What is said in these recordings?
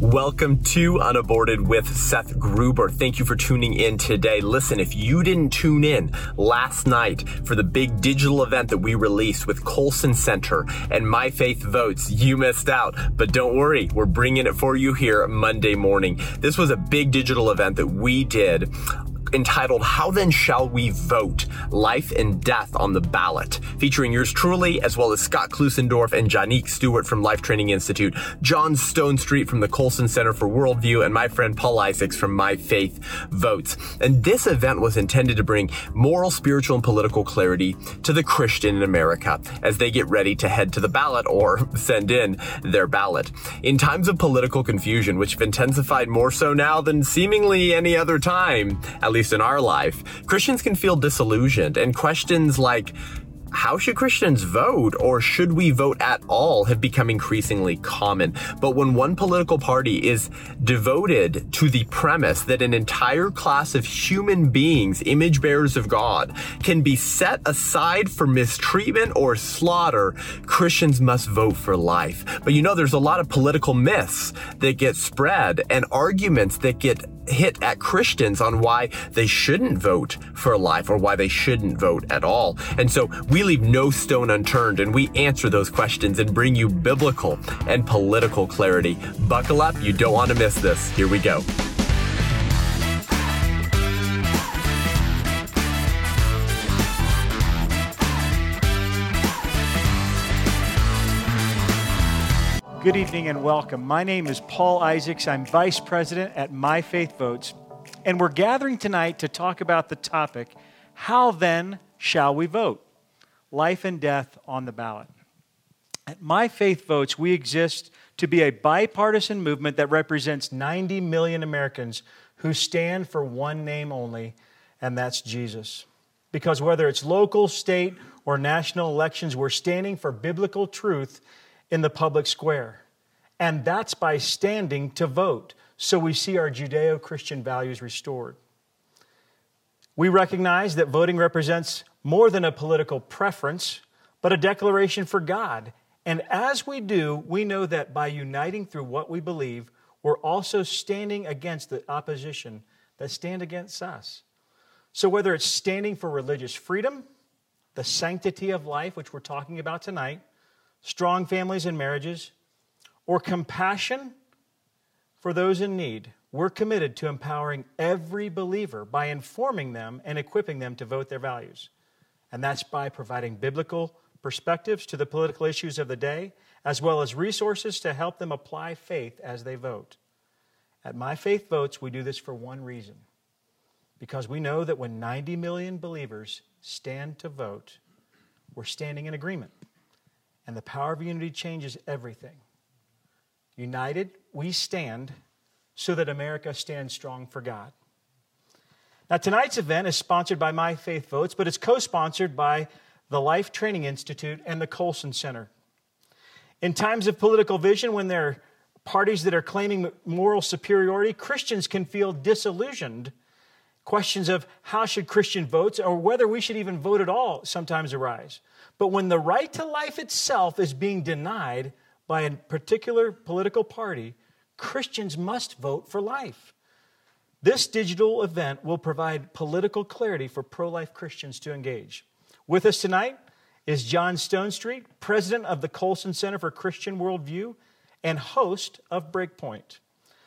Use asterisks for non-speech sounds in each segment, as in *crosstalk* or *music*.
Welcome to Unaborted with Seth Gruber. Thank you for tuning in today. Listen, if you didn't tune in last night for the big digital event that we released with Colson Center and My Faith Votes, you missed out. But don't worry, we're bringing it for you here Monday morning. This was a big digital event that we did entitled How Then Shall We Vote? Life and Death on the Ballot, featuring yours truly, as well as Scott Klusendorf and Janique Stewart from Life Training Institute, John Stonestreet from the Colson Center for Worldview, and my friend Paul Isaacs from My Faith Votes. And this event was intended to bring moral, spiritual, and political clarity to the Christian in America as they get ready to head to the ballot or *laughs* send in their ballot. In times of political confusion, which have intensified more so now than seemingly any other time, at least least in our life, Christians can feel disillusioned and questions like, how should Christians vote or should we vote at all have become increasingly common. But when one political party is devoted to the premise that an entire class of human beings, image bearers of God, can be set aside for mistreatment or slaughter, Christians must vote for life. But you know, there's a lot of political myths that get spread and arguments that get hit at Christians on why they shouldn't vote for life or why they shouldn't vote at all. And so we leave no stone unturned and we answer those questions and bring you biblical and political clarity. Buckle up, you don't want to miss this. Here we go. Good evening and welcome. My name is Paul Isaacs. I'm Vice President at My Faith Votes, and we're gathering tonight to talk about the topic How then shall we vote? Life and death on the ballot. At My Faith Votes, we exist to be a bipartisan movement that represents 90 million Americans who stand for one name only, and that's Jesus. Because whether it's local, state, or national elections, we're standing for biblical truth in the public square. And that's by standing to vote. So we see our Judeo Christian values restored. We recognize that voting represents more than a political preference, but a declaration for God. And as we do, we know that by uniting through what we believe, we're also standing against the opposition that stand against us. So whether it's standing for religious freedom, the sanctity of life, which we're talking about tonight, strong families and marriages, or compassion for those in need, we're committed to empowering every believer by informing them and equipping them to vote their values. And that's by providing biblical perspectives to the political issues of the day, as well as resources to help them apply faith as they vote. At My Faith Votes, we do this for one reason because we know that when 90 million believers stand to vote, we're standing in agreement. And the power of unity changes everything. United, we stand so that America stands strong for God. Now, tonight's event is sponsored by My Faith Votes, but it's co sponsored by the Life Training Institute and the Colson Center. In times of political vision, when there are parties that are claiming moral superiority, Christians can feel disillusioned. Questions of how should Christian votes or whether we should even vote at all sometimes arise. But when the right to life itself is being denied by a particular political party, Christians must vote for life. This digital event will provide political clarity for pro life Christians to engage. With us tonight is John Stonestreet, president of the Colson Center for Christian Worldview and host of Breakpoint.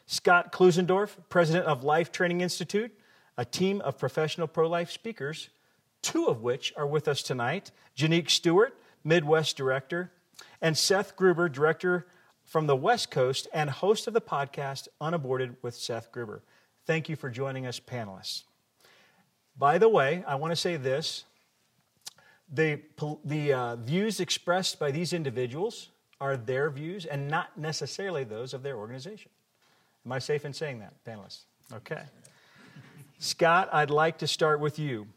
Scott Klusendorf, president of Life Training Institute, a team of professional pro life speakers two of which are with us tonight Janique Stewart, Midwest Director, and Seth Gruber, Director from the West Coast and host of the podcast Unaborted with Seth Gruber. Thank you for joining us, panelists. By the way, I want to say this the, the uh, views expressed by these individuals are their views and not necessarily those of their organization. Am I safe in saying that, panelists? Okay. Scott, I'd like to start with you.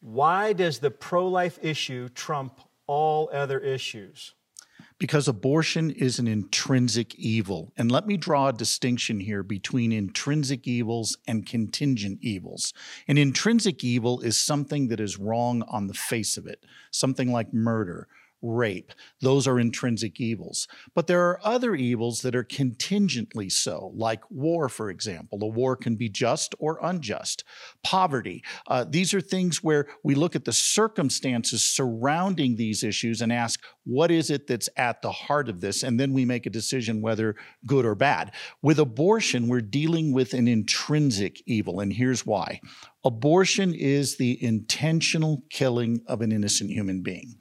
Why does the pro life issue trump all other issues? Because abortion is an intrinsic evil. And let me draw a distinction here between intrinsic evils and contingent evils. An intrinsic evil is something that is wrong on the face of it, something like murder, rape. Those are intrinsic evils. But there are other evils that are contingently so, like war, for example. A war can be just or unjust. Poverty. Uh, these are things where we look at the circumstances surrounding these issues and ask, what is it that's at the heart of this? And then we make a decision whether good or bad. With abortion, we're dealing with an intrinsic evil, and here's why. Abortion is the intentional killing of an innocent human being.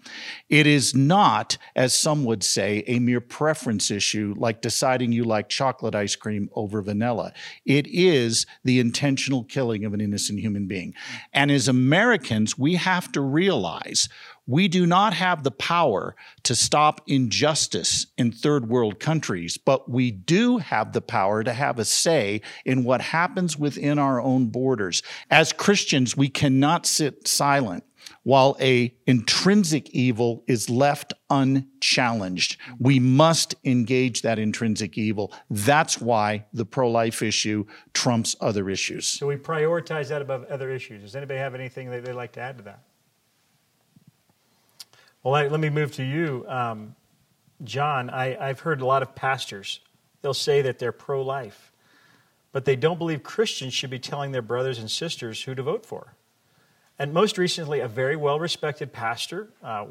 It is not, as some would say, a mere preference issue like deciding you like chocolate ice cream over vanilla. It is the intentional killing of an innocent human being. And as Americans, we have to realize we do not have the power to stop injustice in third world countries, but we do have the power to have a say in what happens within our own borders. As Christians, we cannot sit silent while a intrinsic evil is left unchallenged. We must engage that intrinsic evil. That's why the pro-life issue trumps other issues. So we prioritize that above other issues. Does anybody have anything that they'd like to add to that? Well, let, let me move to you, um, John. I, I've heard a lot of pastors, they'll say that they're pro life, but they don't believe Christians should be telling their brothers and sisters who to vote for. And most recently, a very well respected pastor, uh,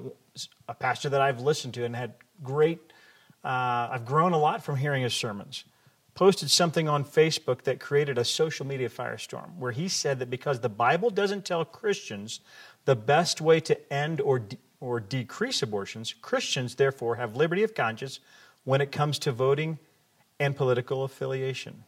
a pastor that I've listened to and had great, uh, I've grown a lot from hearing his sermons, posted something on Facebook that created a social media firestorm where he said that because the Bible doesn't tell Christians the best way to end or de- or decrease abortions, Christians, therefore, have liberty of conscience when it comes to voting and political affiliation.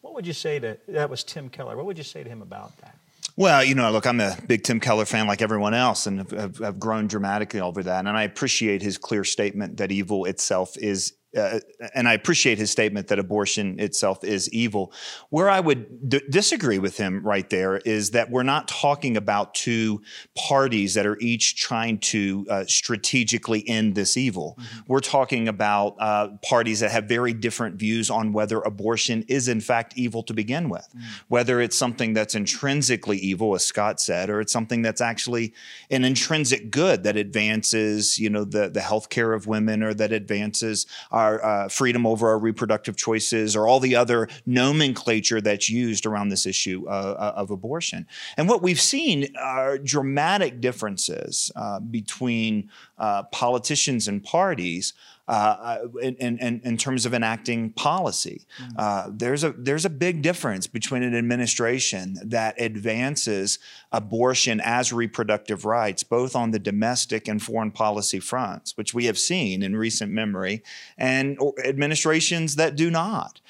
What would you say to that? Was Tim Keller? What would you say to him about that? Well, you know, look, I'm a big Tim Keller fan like everyone else and have, have, grown dramatically over that. And I appreciate his clear statement that evil itself is uh, and I appreciate his statement that abortion itself is evil. Where I would d- disagree with him right there is that we're not talking about two parties that are each trying to uh, strategically end this evil. Mm-hmm. We're talking about uh, parties that have very different views on whether abortion is in fact evil to begin with, mm-hmm. whether it's something that's intrinsically evil, as Scott said, or it's something that's actually an intrinsic good that advances, you know, the the health care of women or that advances our uh, freedom over our reproductive choices, or all the other nomenclature that's used around this issue uh, uh, of abortion. And what we've seen are dramatic differences uh, between uh, politicians and parties uh, in, in, in, terms of enacting policy. Mm-hmm. Uh, there's a there's a big difference between an administration that advances abortion as reproductive rights, both on the domestic and foreign policy fronts, which we have seen in recent memory, and administrations that do not.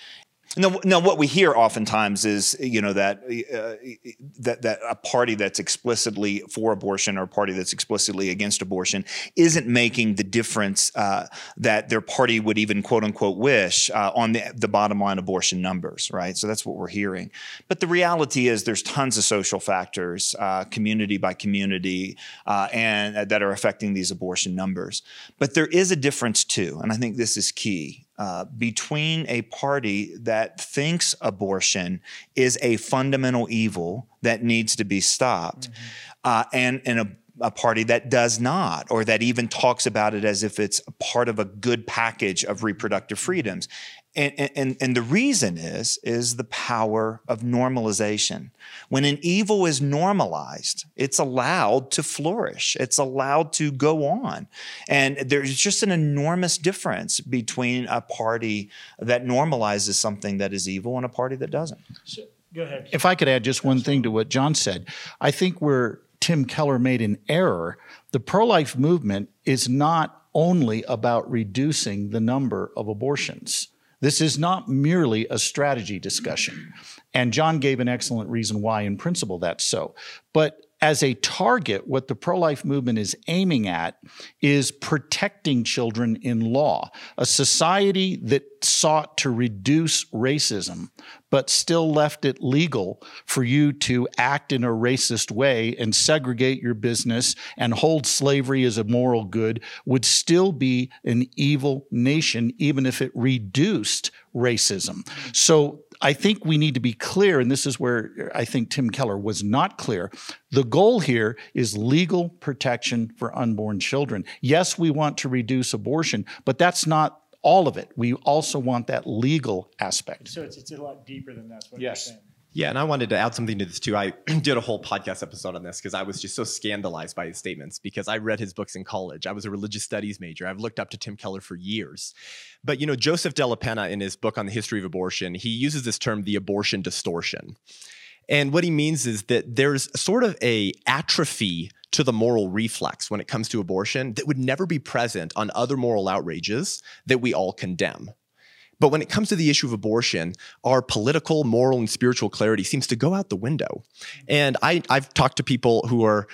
Now, now, what we hear oftentimes is, you know, that uh, that that a party that's explicitly for abortion or a party that's explicitly against abortion isn't making the difference uh, that their party would even quote unquote wish uh, on the, the bottom line abortion numbers, right? So that's what we're hearing. But the reality is, there's tons of social factors, uh, community by community, uh, and that are affecting these abortion numbers. But there is a difference too, and I think this is key. Uh, between a party that thinks abortion is a fundamental evil that needs to be stopped mm-hmm. uh, and, and a, a party that does not, or that even talks about it as if it's part of a good package of reproductive freedoms. And, and, and the reason is, is the power of normalization. When an evil is normalized, it's allowed to flourish. It's allowed to go on. And there's just an enormous difference between a party that normalizes something that is evil and a party that doesn't. So, go ahead. If I could add just one thing to what John said, I think where Tim Keller made an error, the pro life movement is not only about reducing the number of abortions this is not merely a strategy discussion. And John gave an excellent reason why, in principle, that's so. But as a target, what the pro life movement is aiming at is protecting children in law, a society that sought to reduce racism, but still left it legal for you to act in a racist way and segregate your business and hold slavery as a moral good, would still be an evil nation, even if it reduced racism. So I think we need to be clear, and this is where I think Tim Keller was not clear. The goal here is legal protection for unborn children. Yes, we want to reduce abortion, but that's not all of it. We also want that legal aspect. So it's, it's a lot deeper than that. What Yes. Yeah, and I wanted to add something to this too. I *clears throat* did a whole podcast episode on this because I was just so scandalized by his statements because I read his books in college. I was a religious studies major. I've looked up to Tim Keller for years. But you know, Joseph Penna in his book on the history of abortion, he uses this term the abortion distortion. And what he means is that there's sort of a atrophy to the moral reflex when it comes to abortion that would never be present on other moral outrages that we all condemn. But when it comes to the issue of abortion, our political, moral, and spiritual clarity seems to go out the window. And I, I've talked to people who are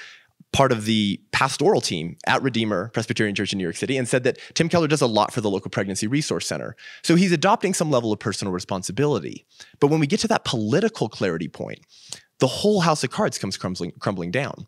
part of the pastoral team at Redeemer Presbyterian Church in New York City and said that Tim Keller does a lot for the local pregnancy resource center. So he's adopting some level of personal responsibility. But when we get to that political clarity point, the whole house of cards comes crumbling, crumbling down.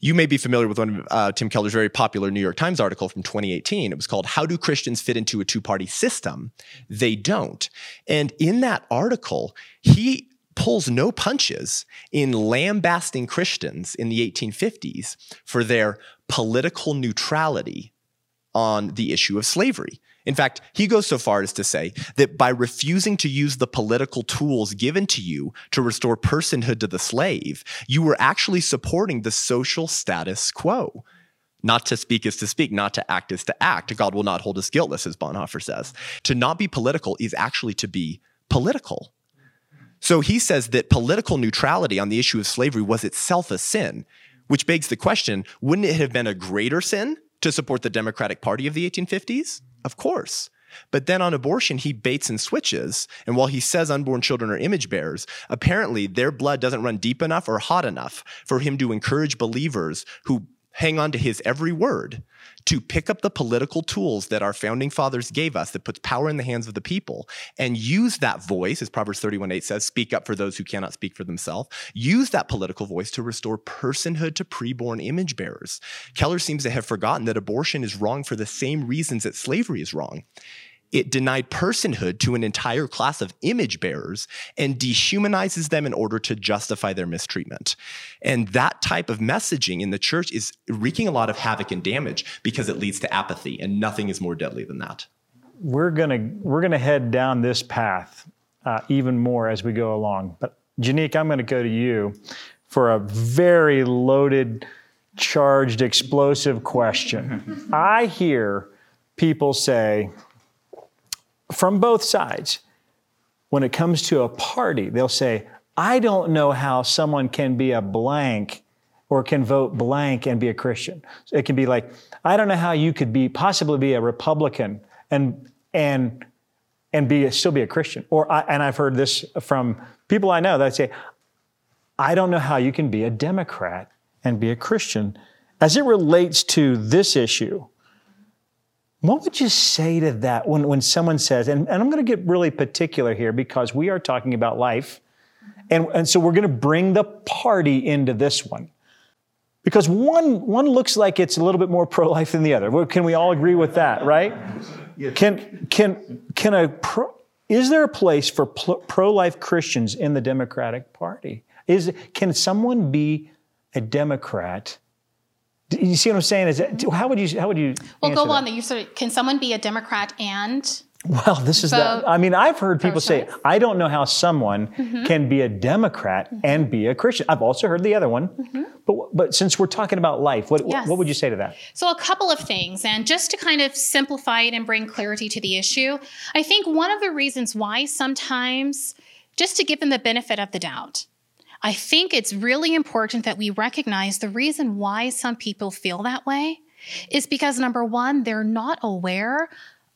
You may be familiar with one of uh, Tim Keller's very popular New York Times article from 2018. It was called How Do Christians Fit into a Two Party System? They Don't. And in that article, he pulls no punches in lambasting Christians in the 1850s for their political neutrality on the issue of slavery. In fact, he goes so far as to say that by refusing to use the political tools given to you to restore personhood to the slave, you were actually supporting the social status quo. Not to speak is to speak, not to act is to act. God will not hold us guiltless, as Bonhoeffer says. To not be political is actually to be political. So he says that political neutrality on the issue of slavery was itself a sin, which begs the question wouldn't it have been a greater sin to support the Democratic Party of the 1850s? Of course. But then on abortion, he baits and switches. And while he says unborn children are image bearers, apparently their blood doesn't run deep enough or hot enough for him to encourage believers who hang on to his every word to pick up the political tools that our founding fathers gave us that puts power in the hands of the people and use that voice, as Proverbs 31 8 says, speak up for those who cannot speak for themselves. Use that political voice to restore personhood to preborn image bearers. Keller seems to have forgotten that abortion is wrong for the same reasons that slavery is wrong it denied personhood to an entire class of image bearers and dehumanizes them in order to justify their mistreatment. And that type of messaging in the church is wreaking a lot of havoc and damage because it leads to apathy, and nothing is more deadly than that. We're gonna we're gonna head down this path uh, even more as we go along. But Janique, I'm going to go to you for a very loaded, charged, explosive question. *laughs* I hear people say from both sides, when it comes to a party, they'll say, I don't know how someone can be a blank or can vote blank and be a Christian. So it can be like, I don't know how you could be possibly be a Republican and and and be still be a Christian. Or I, and I've heard this from people I know that say, I don't know how you can be a Democrat and be a Christian. As it relates to this issue, what would you say to that when, when someone says, and, and I'm going to get really particular here because we are talking about life, and, and so we're going to bring the party into this one. Because one, one looks like it's a little bit more *laughs* pro life than the other. Can we all agree with that, right? Can, can, can a pro, is there a place for pro life Christians in the Democratic Party? Is, can someone be a Democrat? You see what I'm saying? Is that, how would you how would you? Well, go on. that? That you sort of, can someone be a Democrat and Well, this is the. I mean, I've heard people say. I don't know how someone Mm-hmm. can be a Democrat and be a Christian. I've also heard the other one. But, but since we're talking about life, what, Mm-hmm. Yes. what would you say to that? So, a couple of things, and just to kind of simplify it and bring clarity to the issue, I think one of the reasons why sometimes, just to give them the benefit of the doubt, I think it's really important that we recognize the reason why some people feel that way is because number one, they're not aware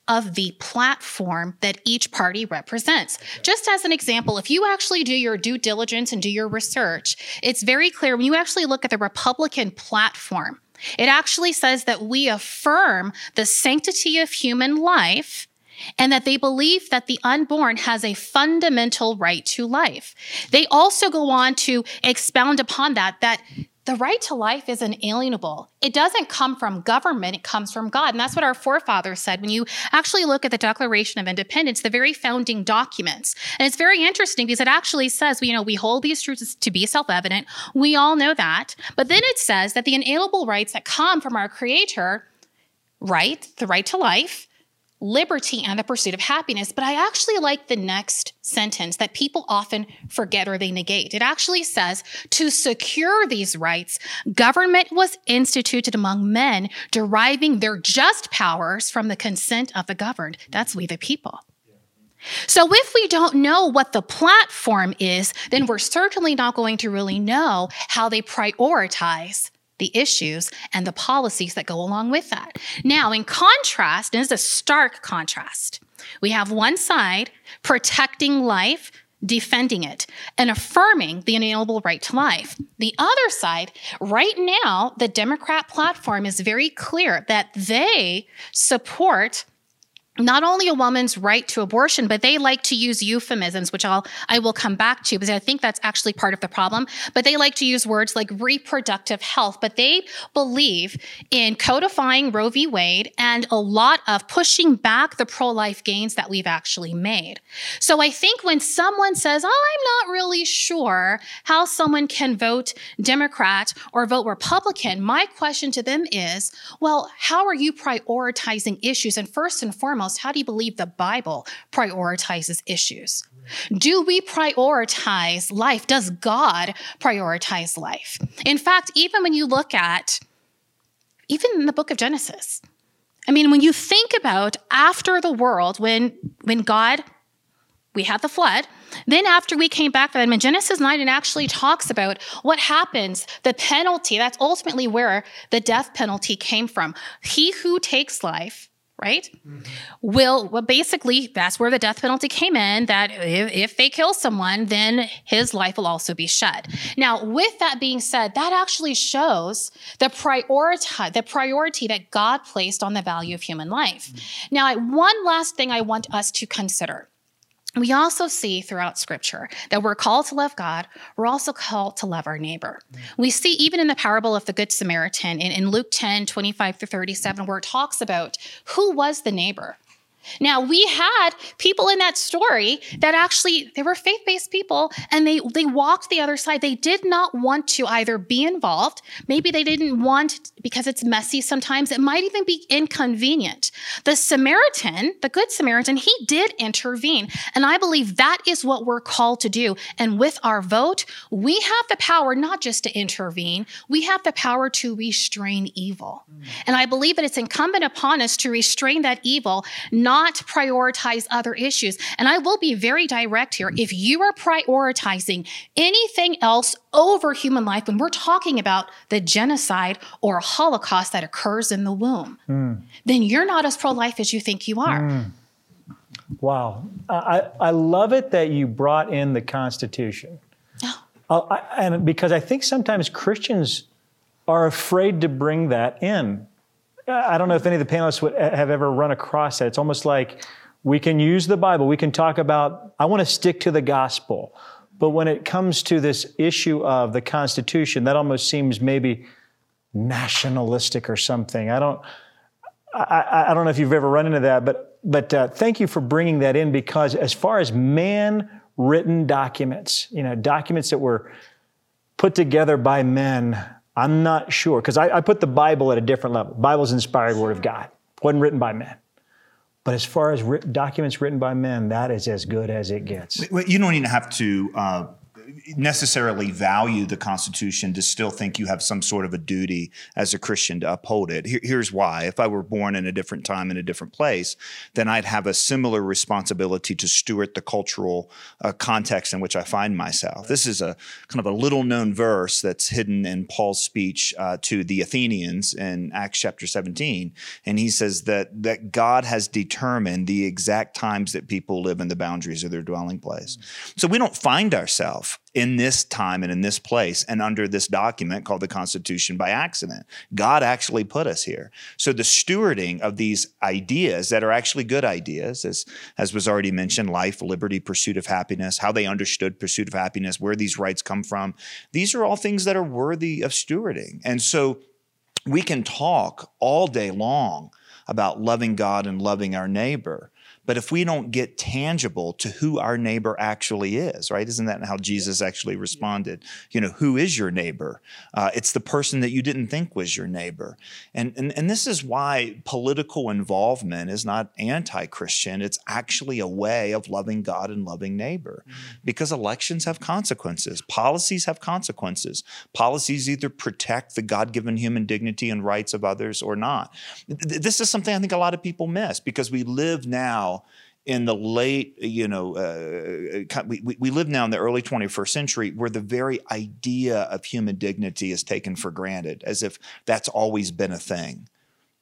of the platform that each party represents. Just as an example, if you actually do your due diligence and do your research, it's very clear when you actually look at the Republican platform, it actually says that we affirm the sanctity of human life and that they believe that the unborn has a fundamental right to life. They also go on to expound upon that, that the right to life is inalienable. It doesn't come from government, it comes from God. And that's what our forefathers said. When you actually look at the Declaration of Independence, the very founding documents, and it's very interesting because it actually says, you know, we hold these truths to be self evident. We all know that. But then it says that the inalienable rights that come from our Creator, right, the right to life, liberty and the pursuit of happiness. But I actually like the next sentence that people often forget or they negate. It actually says to secure these rights, government was instituted among men, deriving their just powers from the consent of the governed. That's we the people. So, if we don't know what the platform is, then we're certainly not going to really know how they prioritize the issues and the policies that go along with that. Now, in contrast, and this is a stark contrast, we have one side protecting life, defending it, and affirming the inalienable right to life. The other side, right now, the Democrat platform is very clear that they support not only a woman's right to abortion, but they like to use euphemisms, which I'll I will come back to because I think that's actually part of the problem. But they like to use words like reproductive health, but they believe in codifying Roe v. Wade and a lot of pushing back the pro-life gains that we've actually made. So I think when someone says, oh, "I'm not really sure how someone can vote Democrat or vote Republican," my question to them is, "Well, how are you prioritizing issues?" And first and foremost foremost, how do you believe the Bible prioritizes issues? Do we prioritize life? Does God prioritize life? In fact, even when you look at, even in the book of Genesis, I mean, when you think about after the world, when when God, we had the flood, then after we came back from them in Genesis 9, it actually talks about what happens, the penalty. That's ultimately where the death penalty came from. He who takes life right? Mm-hmm. Will well basically that's where the death penalty came in that if, if, they kill someone then his life will also be shed. Now with that being said that actually shows the priority the priority that God placed on the value of human life. Mm-hmm. Now one last thing I want us to consider we also see throughout scripture that we're called to love God. We're also called to love our neighbor. Mm. We see even in the parable of the Good Samaritan in, in Luke 10, 25 through 37, where it talks about who was the neighbor. Now, we had people in that story that actually they were faith-based people and they they walked the other side. They did not want to either be involved, maybe they didn't want because it's messy sometimes. It might even be inconvenient. The Samaritan, the good Samaritan, he did intervene, and I believe that is what we're called to do. And with our vote, we have the power not just to intervene, we have the power to restrain evil. Mm. And I believe that it's incumbent upon us to restrain that evil, not not prioritize other issues. And I will be very direct here. If you are prioritizing anything else over human life, when we're talking about the genocide or Holocaust that occurs in the womb, mm. then you're not as pro life as you think you are. Mm. Wow. I, I love it that you brought in the Constitution. Oh. Uh, I, and because I think sometimes Christians are afraid to bring that in. I don't know if any of the panelists would have ever run across that. It's almost like we can use the Bible. We can talk about, I want to stick to the gospel. But when it comes to this issue of the Constitution, that almost seems maybe nationalistic or something. I don't, I, I don't know if you've ever run into that, but, but uh, thank you for bringing that in because as far as man written documents, you know, documents that were put together by men, I'm not sure because I, I, put the Bible at a different level. Bible's inspired word of God, wasn't written by men. But as far as documents written by men, that is as good as it gets. You don't even have to uh, necessarily value the Constitution to still think you have some sort of a duty as a Christian to uphold it. Here, here's why. If I were born in a different time in a different place, then I'd have a similar responsibility to steward the cultural uh, context in which I find myself. This is a kind of a little known verse that's hidden in Paul's speech uh, to the Athenians in Acts chapter 17. And he says that, that God has determined the exact times that people live in the boundaries of their dwelling place. So we don't find ourselves in this time and in this place and under this document called the Constitution by accident. God actually put us here. So the stewarding of these ideas that are actually good ideas, as, as was already mentioned, life, liberty, pursuit of happiness, how they understood pursuit of happiness, where these rights come from, these are all things that are worthy of stewarding. And so we can talk all day long about loving God and loving our neighbor. But if we don't get tangible to who our neighbor actually is, right? Isn't that how Jesus actually responded? You know, who is your neighbor? Uh, it's the person that you didn't think was your neighbor. And, and, and this is why political involvement is not anti Christian. It's actually a way of loving God and loving neighbor mm-hmm. because elections have consequences, policies have consequences. Policies either protect the God given human dignity and rights of others or not. This is something I think a lot of people miss because we live now in the late, you know, uh, we, we live now in the early 21st century where the very idea of human dignity is taken for granted as if that's always been a thing.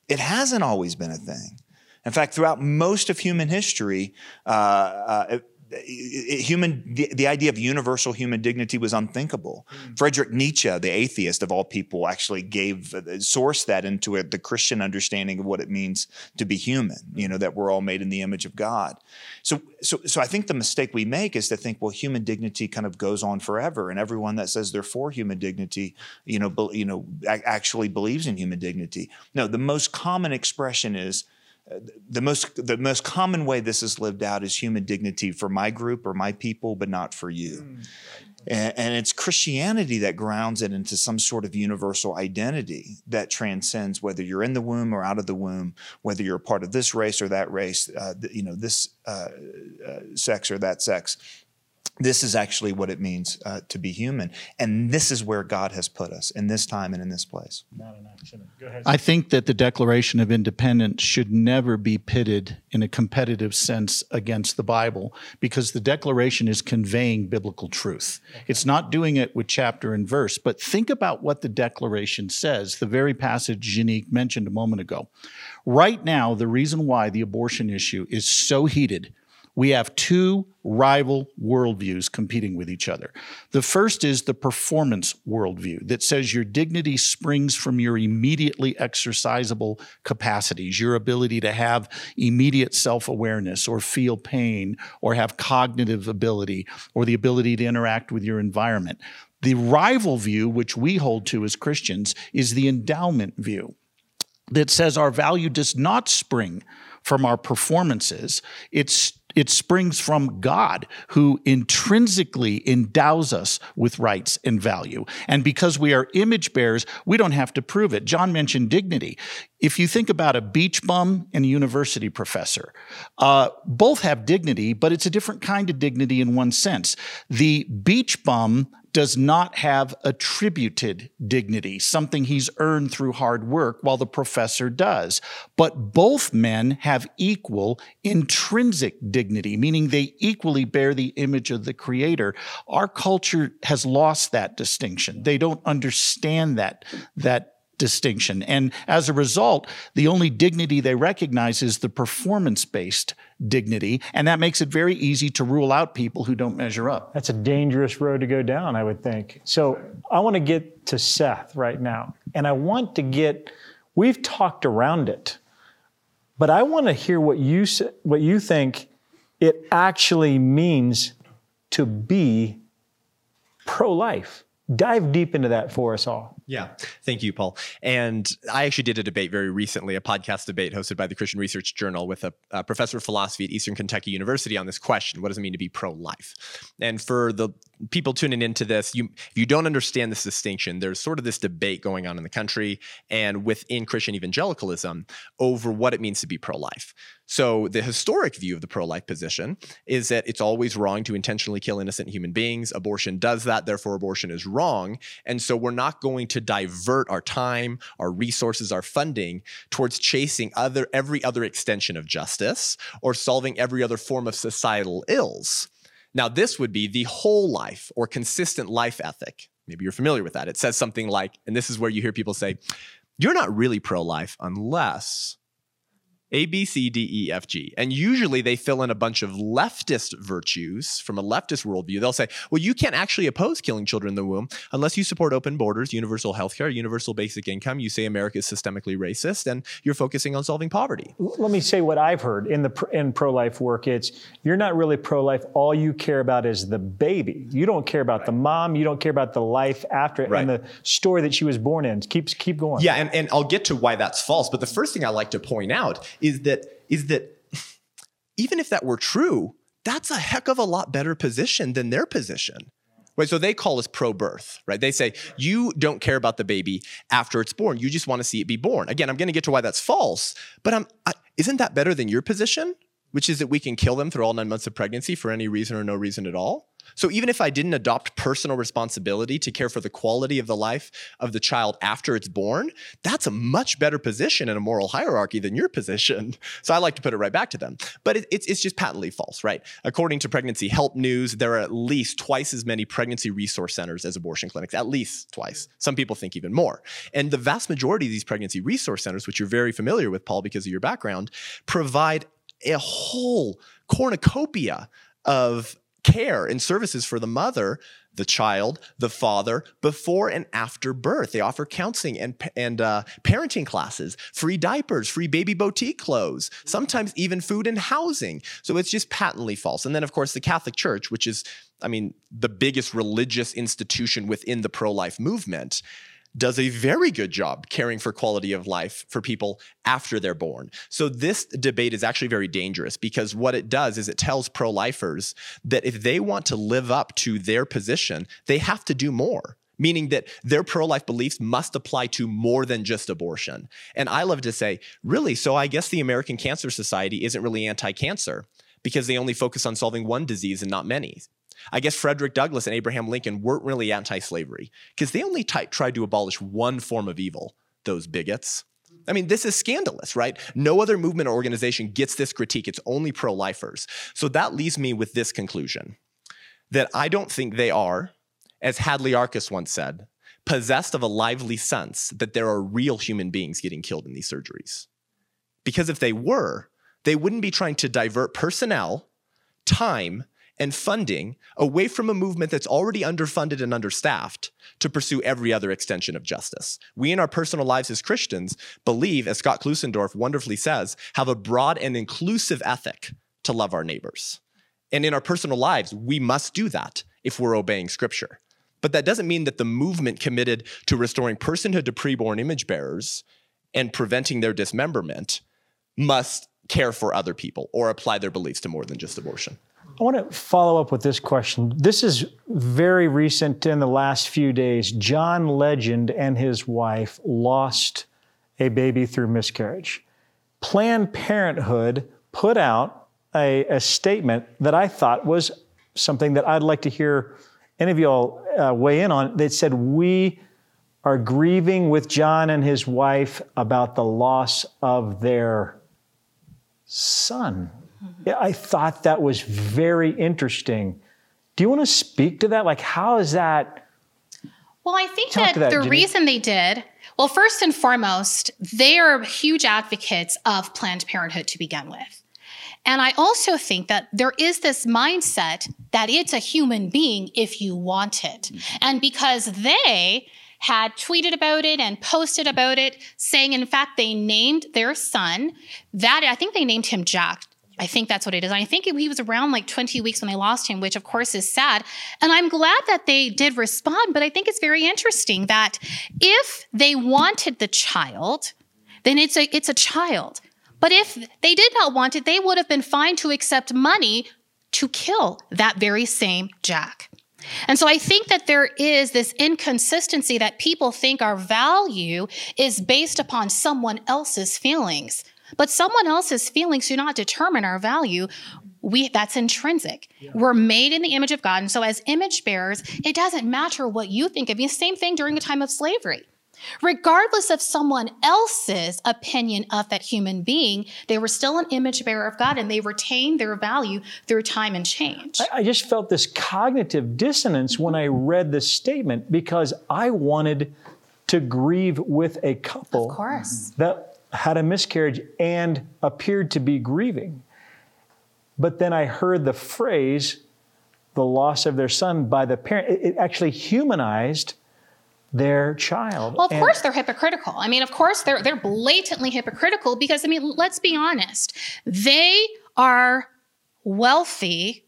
It hasn't always been a thing. In fact, throughout most of human history, uh, uh, human the, the, idea of universal human dignity was unthinkable. Mm. Friedrich Nietzsche, the atheist of all people, actually gave uh, sourced that into a, the Christian understanding of what it means to be human. You know that we're all made in the image of God. So, so, so I think the mistake we make is to think, well, human dignity kind of goes on forever, and everyone that says they're for human dignity, you know, be, you know, actually believes in human dignity. No, the most common expression is the most the most common way this is lived out is human dignity for my group or my people, but not for you. Mm, and, and, it's Christianity that grounds it into some sort of universal identity that transcends whether you're in the womb or out of the womb, whether you're a part of this race or that race, uh, you know, this uh, uh, sex or that sex this is actually what it means uh, to be human. And this is where God has put us in this time and in this place. Not an action. Go ahead. I think that the Declaration of Independence should never be pitted in a competitive sense against the Bible because the Declaration is conveying biblical truth. Okay. It's not doing it with chapter and verse, but think about what the Declaration says, the very passage Janique mentioned a moment ago. Right now, the reason why the abortion issue is so heated we have two rival worldviews competing with each other. The first is the performance worldview that says your dignity springs from your immediately exercisable capacities, your ability to have immediate self awareness or feel pain or have cognitive ability or the ability to interact with your environment. The rival view, which we hold to as Christians, is the endowment view that says our value does not spring from our performances. It's it springs from God, who intrinsically endows us with rights and value. And because we are image bearers, we don't have to prove it. John mentioned dignity. If you think about a beach bum and a university professor, uh, both have dignity, but it's a different kind of dignity in one sense. The beach bum does not have attributed dignity, something he's earned through hard work, while the professor does. But both men have equal intrinsic dignity, meaning they equally bear the image of the Creator. Our culture has lost that distinction. They don't understand that, that distinction. And as a result, the only dignity they recognize is the performance based dignity. And that makes it very easy to rule out people who don't measure up. That's a dangerous road to go down, I would think. So I want to get to Seth right now. And I want to get, we've talked around it, but I want to hear what you, what you think it actually means to be pro life. Dive deep into that for us all. Yeah, thank you, Paul. And I actually did a debate very recently, a podcast debate hosted by the Christian Research Journal with a, a professor of philosophy at Eastern Kentucky University on this question: What does it mean to be pro-life? And for the people tuning into this, you you don't understand this distinction, there's sort of this debate going on in the country and within Christian evangelicalism over what it means to be pro-life. So the historic view of the pro-life position is that it's always wrong to intentionally kill innocent human beings. Abortion does that, therefore abortion is wrong. And so we're not going to divert our time, our resources, our funding towards chasing other every other extension of justice or solving every other form of societal ills. Now, this would be the whole life or consistent life ethic. Maybe you're familiar with that. It says something like, and this is where you hear people say, you're not really pro life unless A, B, C, D, E, F, G. And usually they fill in a bunch of leftist virtues from a leftist worldview. They'll say, well, you can't actually oppose killing children in the womb unless you support open borders, universal health care, universal basic income. You say America is systemically racist and you're focusing on solving poverty. Let me say what I've heard in the in pro-life work. It's you're not really pro-life. All you care about is the baby. You don't care about right. the mom. You don't care about the life after right. and the story that she was born in. Keeps keep going. Yeah, and, and I'll get to why that's false. But the first thing I like to point out is that is that even if that were true, that's a heck of a lot better position than their position. Right, so they call us pro-birth, right? They say you don't care about the baby after it's born; you just want to see it be born. Again, I'm going to get to why that's false, but I'm, I, isn't that better than your position, which is that we can kill them through all nine months of pregnancy for any reason or no reason at all? So even if I didn't adopt personal responsibility to care for the quality of the life of the child after it's born, that's a much better position in a moral hierarchy than your position. *laughs* So I like to put it right back to them. But it, it's, it's just patently false, right? According to Pregnancy Help News, there are at least twice as many pregnancy resource centers as abortion clinics, at least twice. Some people think even more. And the vast majority of these pregnancy resource centers, which you're very familiar with, Paul, because of your background, provide a whole cornucopia of care and services for the mother, the child, the father before and after birth. They offer counseling and, and uh, parenting classes, free diapers, free baby boutique clothes, sometimes even food and housing. So it's just patently false. And then, of course, the Catholic Church, which is, I mean, the biggest religious institution within the pro life movement does a very good job caring for quality of life for people after they're born. So this debate is actually very dangerous because what it does is it tells pro-lifers that if they want to live up to their position, they have to do more meaning that their pro life beliefs must apply to more than just abortion. And I love to say, really, so I guess the American Cancer Society isn't really anti cancer because they only focus on solving one disease and not many. I guess Frederick Douglass and Abraham Lincoln weren't really anti slavery because they only t- tried to abolish one form of evil, those bigots. I mean, this is scandalous, right? No other movement or organization gets this critique. It's only pro lifers. So that leaves me with this conclusion that I don't think they are, as Hadley Arkes once said, possessed of a lively sense that there are real human beings getting killed in these surgeries. Because if they were, they wouldn't be trying to divert personnel, time, and funding away from a movement that's already underfunded and understaffed to pursue every other extension of justice. We in our personal lives as Christians believe, as Scott Klusendorf wonderfully says, have a broad and inclusive ethic to love our neighbors. And in our personal lives, we must do that if we're obeying scripture. But that doesn't mean that the movement committed to restoring personhood to preborn image bearers and preventing their dismemberment must care for other people or apply their beliefs to more than just abortion. I want to follow up with this question. This is very recent in the last few days. John Legend and his wife lost a baby through miscarriage. Planned Parenthood put out a, a statement that I thought was something that I'd like to hear any of y'all uh, weigh in on. They said, We are grieving with John and his wife about the loss of their son. Yeah, I thought that was very interesting. Do you want to speak to that? Like, how is that? Well, I think that, that, the Jenny. reason they did, well, first and foremost, they are huge advocates of Planned Parenthood to begin with. And I also think that there is this mindset that it's a human being if you want it. Mm-hmm. And because they had tweeted about it and posted about it, saying, in fact, they named their son that I think they named him Jack I think that's what it is. I think he was around like 20 weeks when they lost him, which of course is sad. And I'm glad that they did respond, but I think it's very interesting that if they wanted the child, then it's a it's a child. But if they did not want it, they would have been fine to accept money to kill that very same Jack. And so I think that there is this inconsistency that people think our value is based upon someone else's feelings. But someone else's feelings do not determine our value. We that's intrinsic. Yeah. We're made in the image of God. And so as image bearers, it doesn't matter what you think of me. Same thing during a time of slavery. Regardless of someone else's opinion of that human being, they were still an image bearer of God and they retained their value through time and change. I, I just felt this cognitive dissonance when I read this statement because I wanted to grieve with a couple of course. that had a miscarriage and appeared to be grieving. But then I heard the phrase, the loss of their son by the parent. It actually humanized their child. Well, of and course they're hypocritical. I mean, of course they're they're blatantly hypocritical because I mean, let's be honest. They are wealthy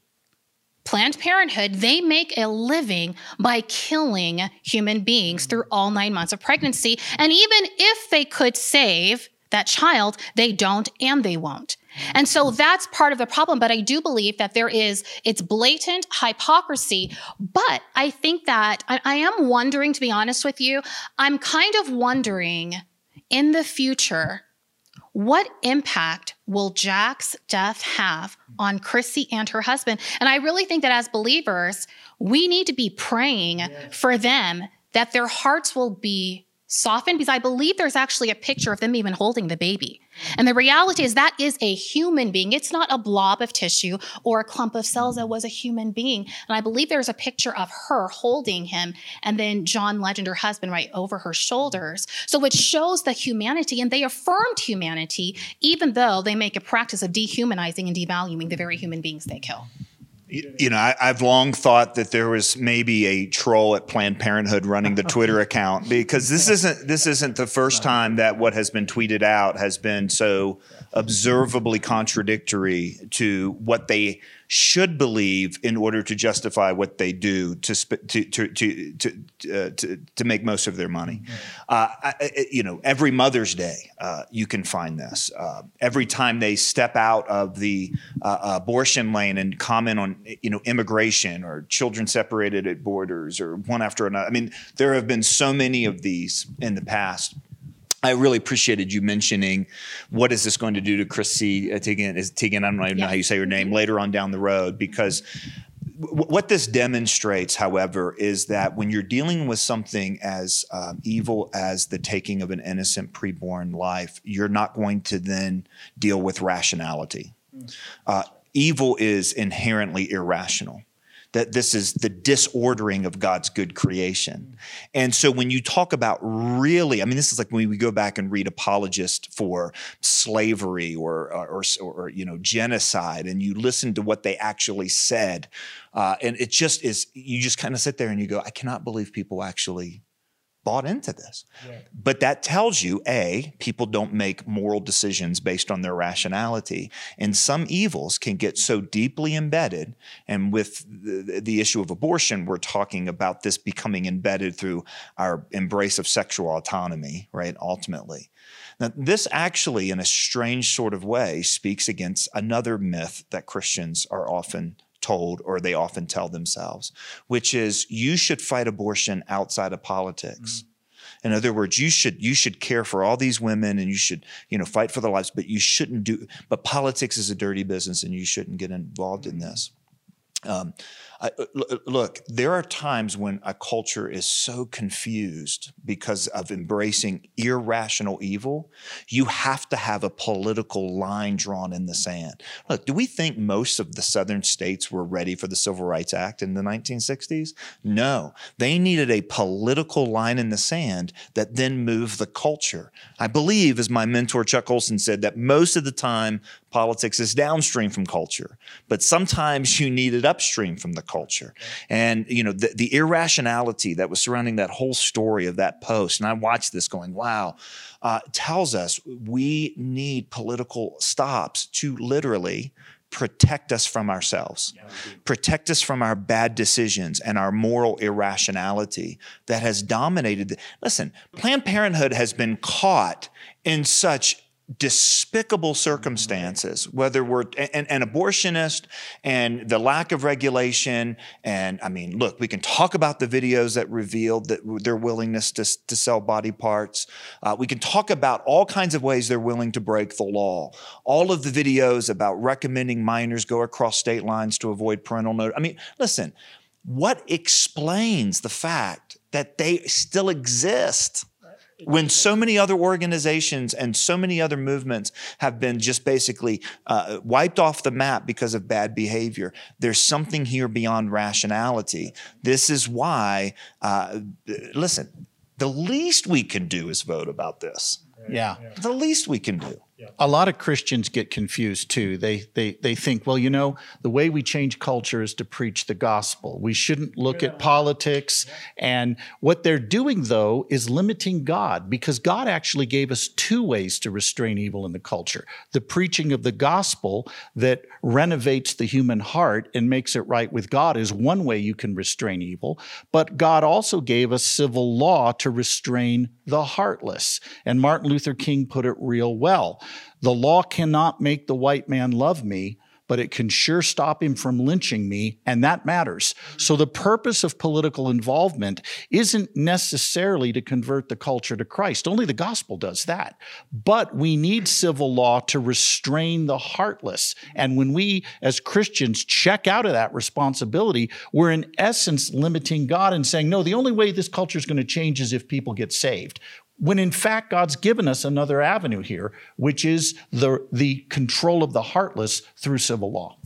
Planned Parenthood, they make a living by killing human beings through all 9 months of pregnancy, and even if they could save that child, they don't and they won't. And so that's part of the problem. But I do believe that there is, it's blatant hypocrisy. But I think that I, I, am wondering, to be honest with you, I'm kind of wondering in the future, what impact will Jack's death have on Chrissy and her husband? And I really think that as believers, we need to be praying for them that their hearts will be softened because I believe there's actually a picture of them even holding the baby. And the reality is that is a human being. It's not a blob of tissue or a clump of cells. That was a human being. And I believe there's a picture of her holding him and then John Legend, her husband, right over her shoulders. So it shows the humanity and they affirmed humanity, even though they make a practice of dehumanizing and devaluing the very human beings they kill you know, I, have long thought that there was maybe a troll at Planned Parenthood running the *laughs* Twitter account because this isn't this isn't the first time that what has been tweeted out has been so observably contradictory to what they should believe in order to justify what they do to to to to to, uh, to, to, make most of their money. Uh, I, you know, every Mother's Day uh, you can find this. Uh, every time they step out of the uh, abortion lane and comment on you know immigration or children separated at borders or one after another. I mean, there have been so many of these in the past. I really appreciated you mentioning what is this going to do to Chrissy uh, Teigen? Is Teigen? I don't even yeah. know how you say her name. Later on down the road, because w- what this demonstrates, however, is that when you're dealing with something as um, evil as the taking of an innocent preborn life, you're not going to then deal with rationality. Mm. Uh, evil is inherently irrational that this is the disordering of God's good creation. And so when you talk about really, I mean, this is like when we go back and read apologist for slavery or, or, or, or you know, genocide, and you listen to what they actually said. Uh, and it just is, you just kind of sit there and you go, I cannot believe people actually bought into this. Yeah. But that tells you A, people don't make moral decisions based on their rationality. And some evils can get so deeply embedded. And with the, the, issue of abortion, we're talking about this becoming embedded through our embrace of sexual autonomy, right? Ultimately. Now, this actually, in a strange sort of way, speaks against another myth that Christians are often told or they often tell themselves, which is you should fight abortion outside of politics. Mm. In other words, you should you should care for all these women and you should you know fight for their lives, but you shouldn't do. But politics is a dirty business, and you shouldn't get involved in this. Um, I, uh, uh, look, there are times when a culture is so confused because of embracing irrational evil, you have to have a political line drawn in the sand. Look, do we think most of the southern states were ready for the Civil Rights Act in the 1960s? No. They needed a political line in the sand that then moved the culture. I believe, as my mentor Chuck Colson said, that most of the time politics is downstream from culture, but sometimes you need it upstream from the culture. And, you know, the, the irrationality that was surrounding that whole story of that post, and I watched this going, wow, uh, tells us we need political stops to literally protect us from ourselves, protect us from our bad decisions and our moral irrationality that has dominated. The, listen, Planned Parenthood has been caught in such despicable circumstances, whether we're an, an, abortionist and the lack of regulation. And I mean, look, we can talk about the videos that revealed that their willingness to, to sell body parts. Uh, we can talk about all kinds of ways they're willing to break the law. All of the videos about recommending minors go across state lines to avoid parental notice. I mean, listen, what explains the fact that they still exist? When so many other organizations and so many other movements have been just basically uh, wiped off the map because of bad behavior, there's something here beyond rationality. This is why, uh, listen, the least we can do is vote about this. Yeah. The least we can do. A lot of Christians get confused too. They, they, they think, well, you know, the way we change culture is to preach the gospel. We shouldn't look at politics. And what they're doing, though, is limiting God because God actually gave us two ways to restrain evil in the culture the preaching of the gospel that renovates the human heart and makes it right with God is one way you can restrain evil. But God also gave us civil law to restrain the heartless. And Martin Luther King put it real well. The law cannot make the white man love me, but it can sure stop him from lynching me, and that matters. So the purpose of political involvement isn't necessarily to convert the culture to Christ. Only the gospel does that. But we need civil law to restrain the heartless. And when we, as Christians, check out of that responsibility, we're in essence limiting God and saying, no, the only way this culture is going to change is if people get saved when in fact God's given us another avenue here, which is the, the control of the heartless through civil law.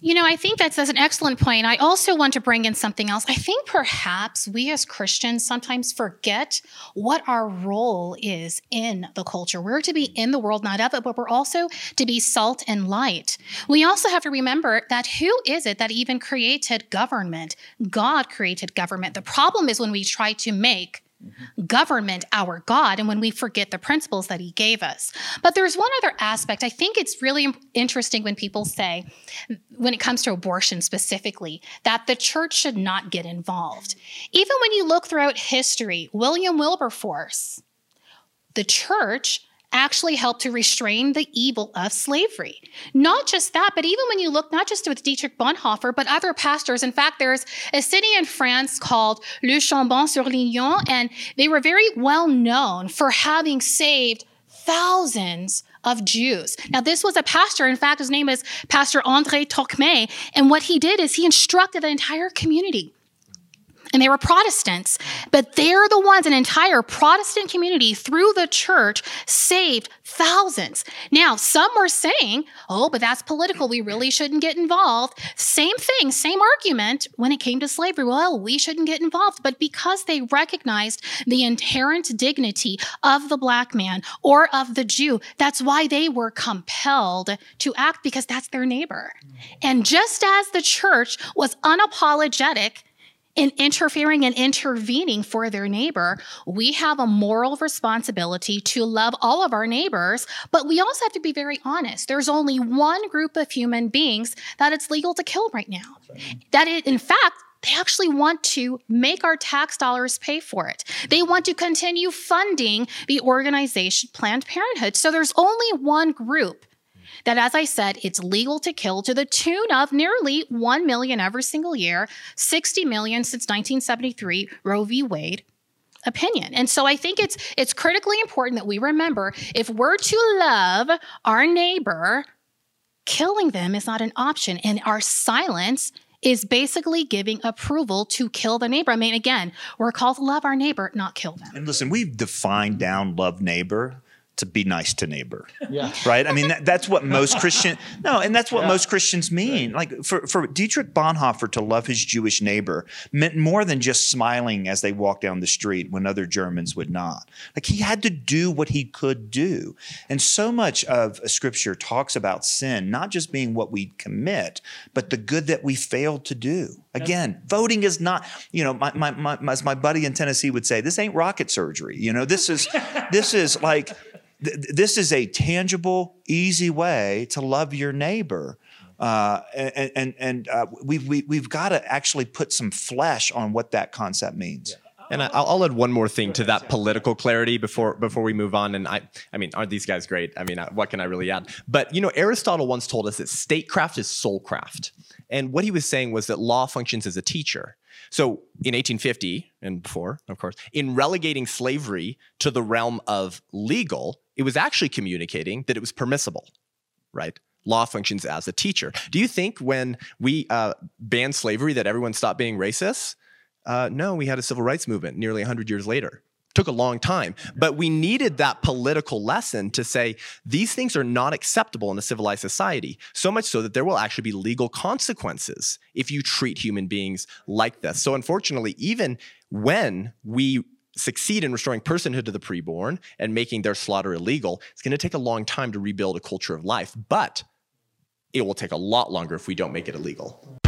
You know, I think that's, that's an excellent point. I also want to bring in something else. I think perhaps we as Christians sometimes forget what our role is in the culture. We're to be in the world, not of it, but we're also to be salt and light. We also have to remember that who is it that even created government? God created government. The problem is when we try to make Government our God and when we forget the principles that He gave us. But there's one other aspect. I think it's really interesting when people say, when it comes to abortion specifically, that the church should not get involved. Even when you look throughout history, William Wilberforce, the church actually helped to restrain the evil of slavery. Not just that, but even when you look not just with Dietrich Bonhoeffer, but other pastors. In fact, there's a city in France called Le Chambon-sur-Lignon, and they were very well known for having saved thousands of Jews. Now, this was a pastor. In fact, his name is Pastor André Trocmé. And what he did is he instructed the entire community and they were Protestants, but they're the ones, an entire Protestant community through the church saved thousands. Now, some were saying, oh, but that's political. We really shouldn't get involved. Same thing, same argument when it came to slavery. Well, we shouldn't get involved. But because they recognized the inherent dignity of the black man or of the Jew, that's why they were compelled to act because that's their neighbor. And just as the church was unapologetic in interfering and intervening for their neighbor, we have a moral responsibility to love all of our neighbors, but we also have to be very honest. There's only one group of human beings that it's legal to kill right now. That it, in fact, they actually want to make our tax dollars pay for it. They want to continue funding the organization Planned Parenthood. So there's only one group that, as I said, it's legal to kill to the tune of nearly 1 million every single year, 60 million since 1973, Roe v. Wade opinion. And so I think it's it's critically important that we remember if we're to love our neighbor, killing them is not an option and our silence is basically giving approval to kill the neighbor. I mean, again, we're called to love our neighbor, not kill them. And listen, we've defined down love neighbor to be nice to neighbor. Yeah. Right? I mean, that, that's what most Christian, no, and that's what yeah. most Christians mean. Right. Like for, for Dietrich Bonhoeffer to love his Jewish neighbor meant more than just smiling as they walked down the street when other Germans would not. Like he had to do what he could do. And so much of scripture talks about sin, not just being what we commit, but the good that we failed to do. Again, voting is not, you know, my, my, my, as my buddy in Tennessee would say, this ain't rocket surgery. You know, this is, this is like, this is a tangible, easy way to love your neighbor. Uh, and and, and uh, we've, we, have we have got to actually put some flesh on what that concept means. Yeah. And I'll, I'll, add one more thing to that political clarity before before we move on. And I, I mean, aren't these guys great? I mean, uh, what can I really add? But you know, Aristotle once told us that statecraft is soulcraft, and what he was saying was that law functions as a teacher. So in 1850 and before, of course, in relegating slavery to the realm of legal, it was actually communicating that it was permissible, right? Law functions as a teacher. Do you think when we uh, banned slavery that everyone stopped being racist? Uh, no, we had a civil rights movement nearly 100 years later took a long time. But we needed that political lesson to say these things are not acceptable in a civilized society. So much so that there will actually be legal consequences if you treat human beings like this. So unfortunately, even when we succeed in restoring personhood to the preborn and making their slaughter illegal, it's going to take a long time to rebuild a culture of life, but it will take a lot longer if we don't make it illegal.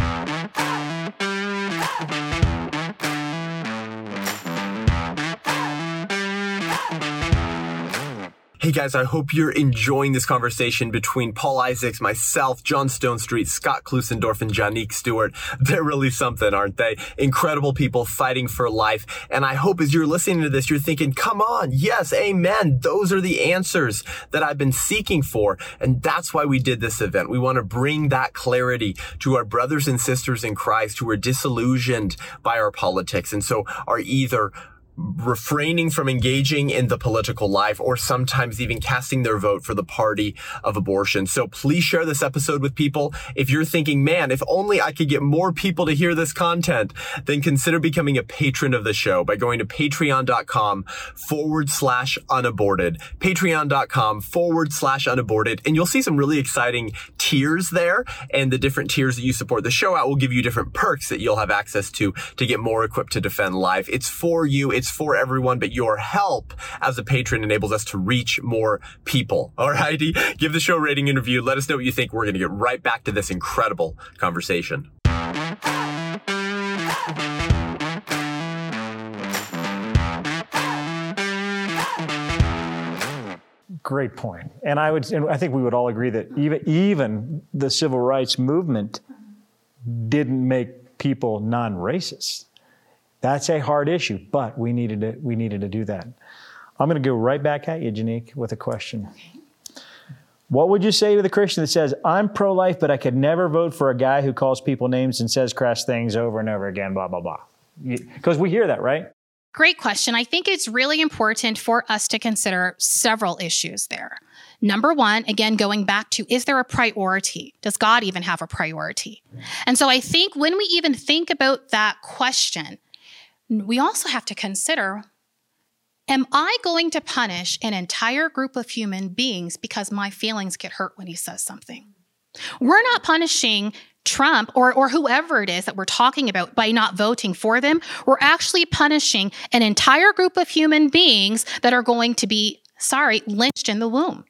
Hey guys, I hope you're enjoying this conversation between Paul Isaacs, myself, John Stonestreet, Scott Klusendorf, and Janique Stewart. *laughs* They're really something, aren't they? Incredible people fighting for life. And I hope as you're listening to this, you're thinking, come on, yes, amen. Those are the answers that I've been seeking for. And that's why we did this event. We want to bring that clarity to our brothers and sisters in Christ who are disillusioned by our politics and so are either refraining from engaging in the political life or sometimes even casting their vote for the party of abortion. So please share this episode with people. If you're thinking, man, if only I could get more people to hear this content, then consider becoming a patron of the show by going to patreon.com forward slash unaborted, patreon.com forward slash unaborted. And you'll see some really exciting tiers there and the different tiers that you support the show at will give you different perks that you'll have access to to get more equipped to defend life. It's for you. It's for everyone, but your help as a patron enables us to reach more people. *laughs* All righty. Give the show a rating and review. Let us know what you think. We're going to get right back to this incredible conversation. Great point. And I would, and I think we would all agree that even even the civil rights movement didn't make people non-racist. That's a hard issue, but we needed to, we needed to do that. I'm going to go right back at you, Janique, with a question. What would you say to the Christian that says, I'm pro life, but I could never vote for a guy who calls people names and says crass things over and over again, blah, blah, blah? Because we hear that, right? Great question. I think it's really important for us to consider several issues there. Number one, again, going back to is there a priority? Does God even have a priority? And so I think when we even think about that question, we also have to consider Am I going to punish an entire group of human beings because my feelings get hurt when he says something? We're not punishing Trump or, or whoever it is that we're talking about by not voting for them. We're actually punishing an entire group of human beings that are going to be, sorry, lynched in the womb.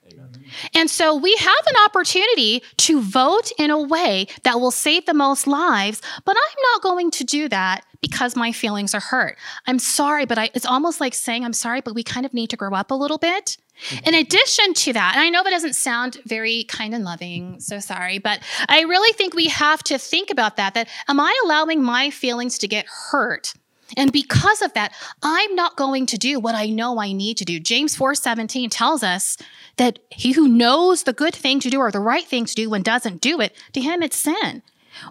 And so we have an opportunity to vote in a way that will save the most lives, but I'm not going to do that because my feelings are hurt. I'm sorry, but I, it's almost like saying, I'm sorry, but we kind of need to grow up a little bit. Mm-hmm. In addition to that, and I know that doesn't sound very kind and loving, so sorry, but I really think we have to think about that. That am I allowing my feelings to get hurt? And because of that, I'm not going to do what I know I need to do. James 4:17 tells us that he who knows the good thing to do or the right thing to do and doesn't do it, to him it's sin.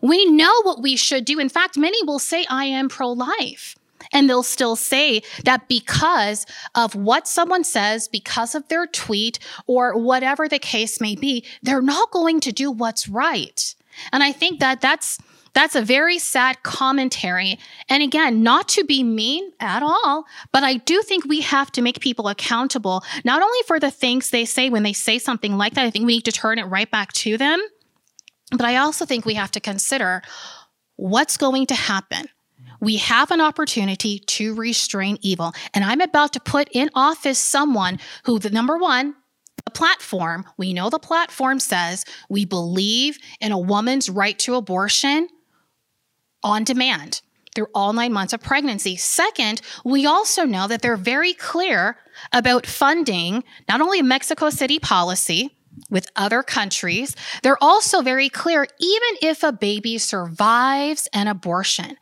We know what we should do. In fact, many will say, I am pro life. And they'll still say that because of what someone says, because of their tweet, or whatever the case may be, they're not going to do what's right. And I think that that's that's a very sad commentary. And again, not to be mean at all, but I do think we have to make people accountable, not only for the things they say when they say something like that, I think we need to turn it right back to them. But I also think we have to consider what's going to happen. We have an opportunity to restrain evil. And I'm about to put in office someone who, the number one, the platform, we know the platform says we believe in a woman's right to abortion on demand through all nine months of pregnancy. Second, we also know that they're very clear about funding not only Mexico City policy with other countries, they're also very clear even if a baby survives an abortion.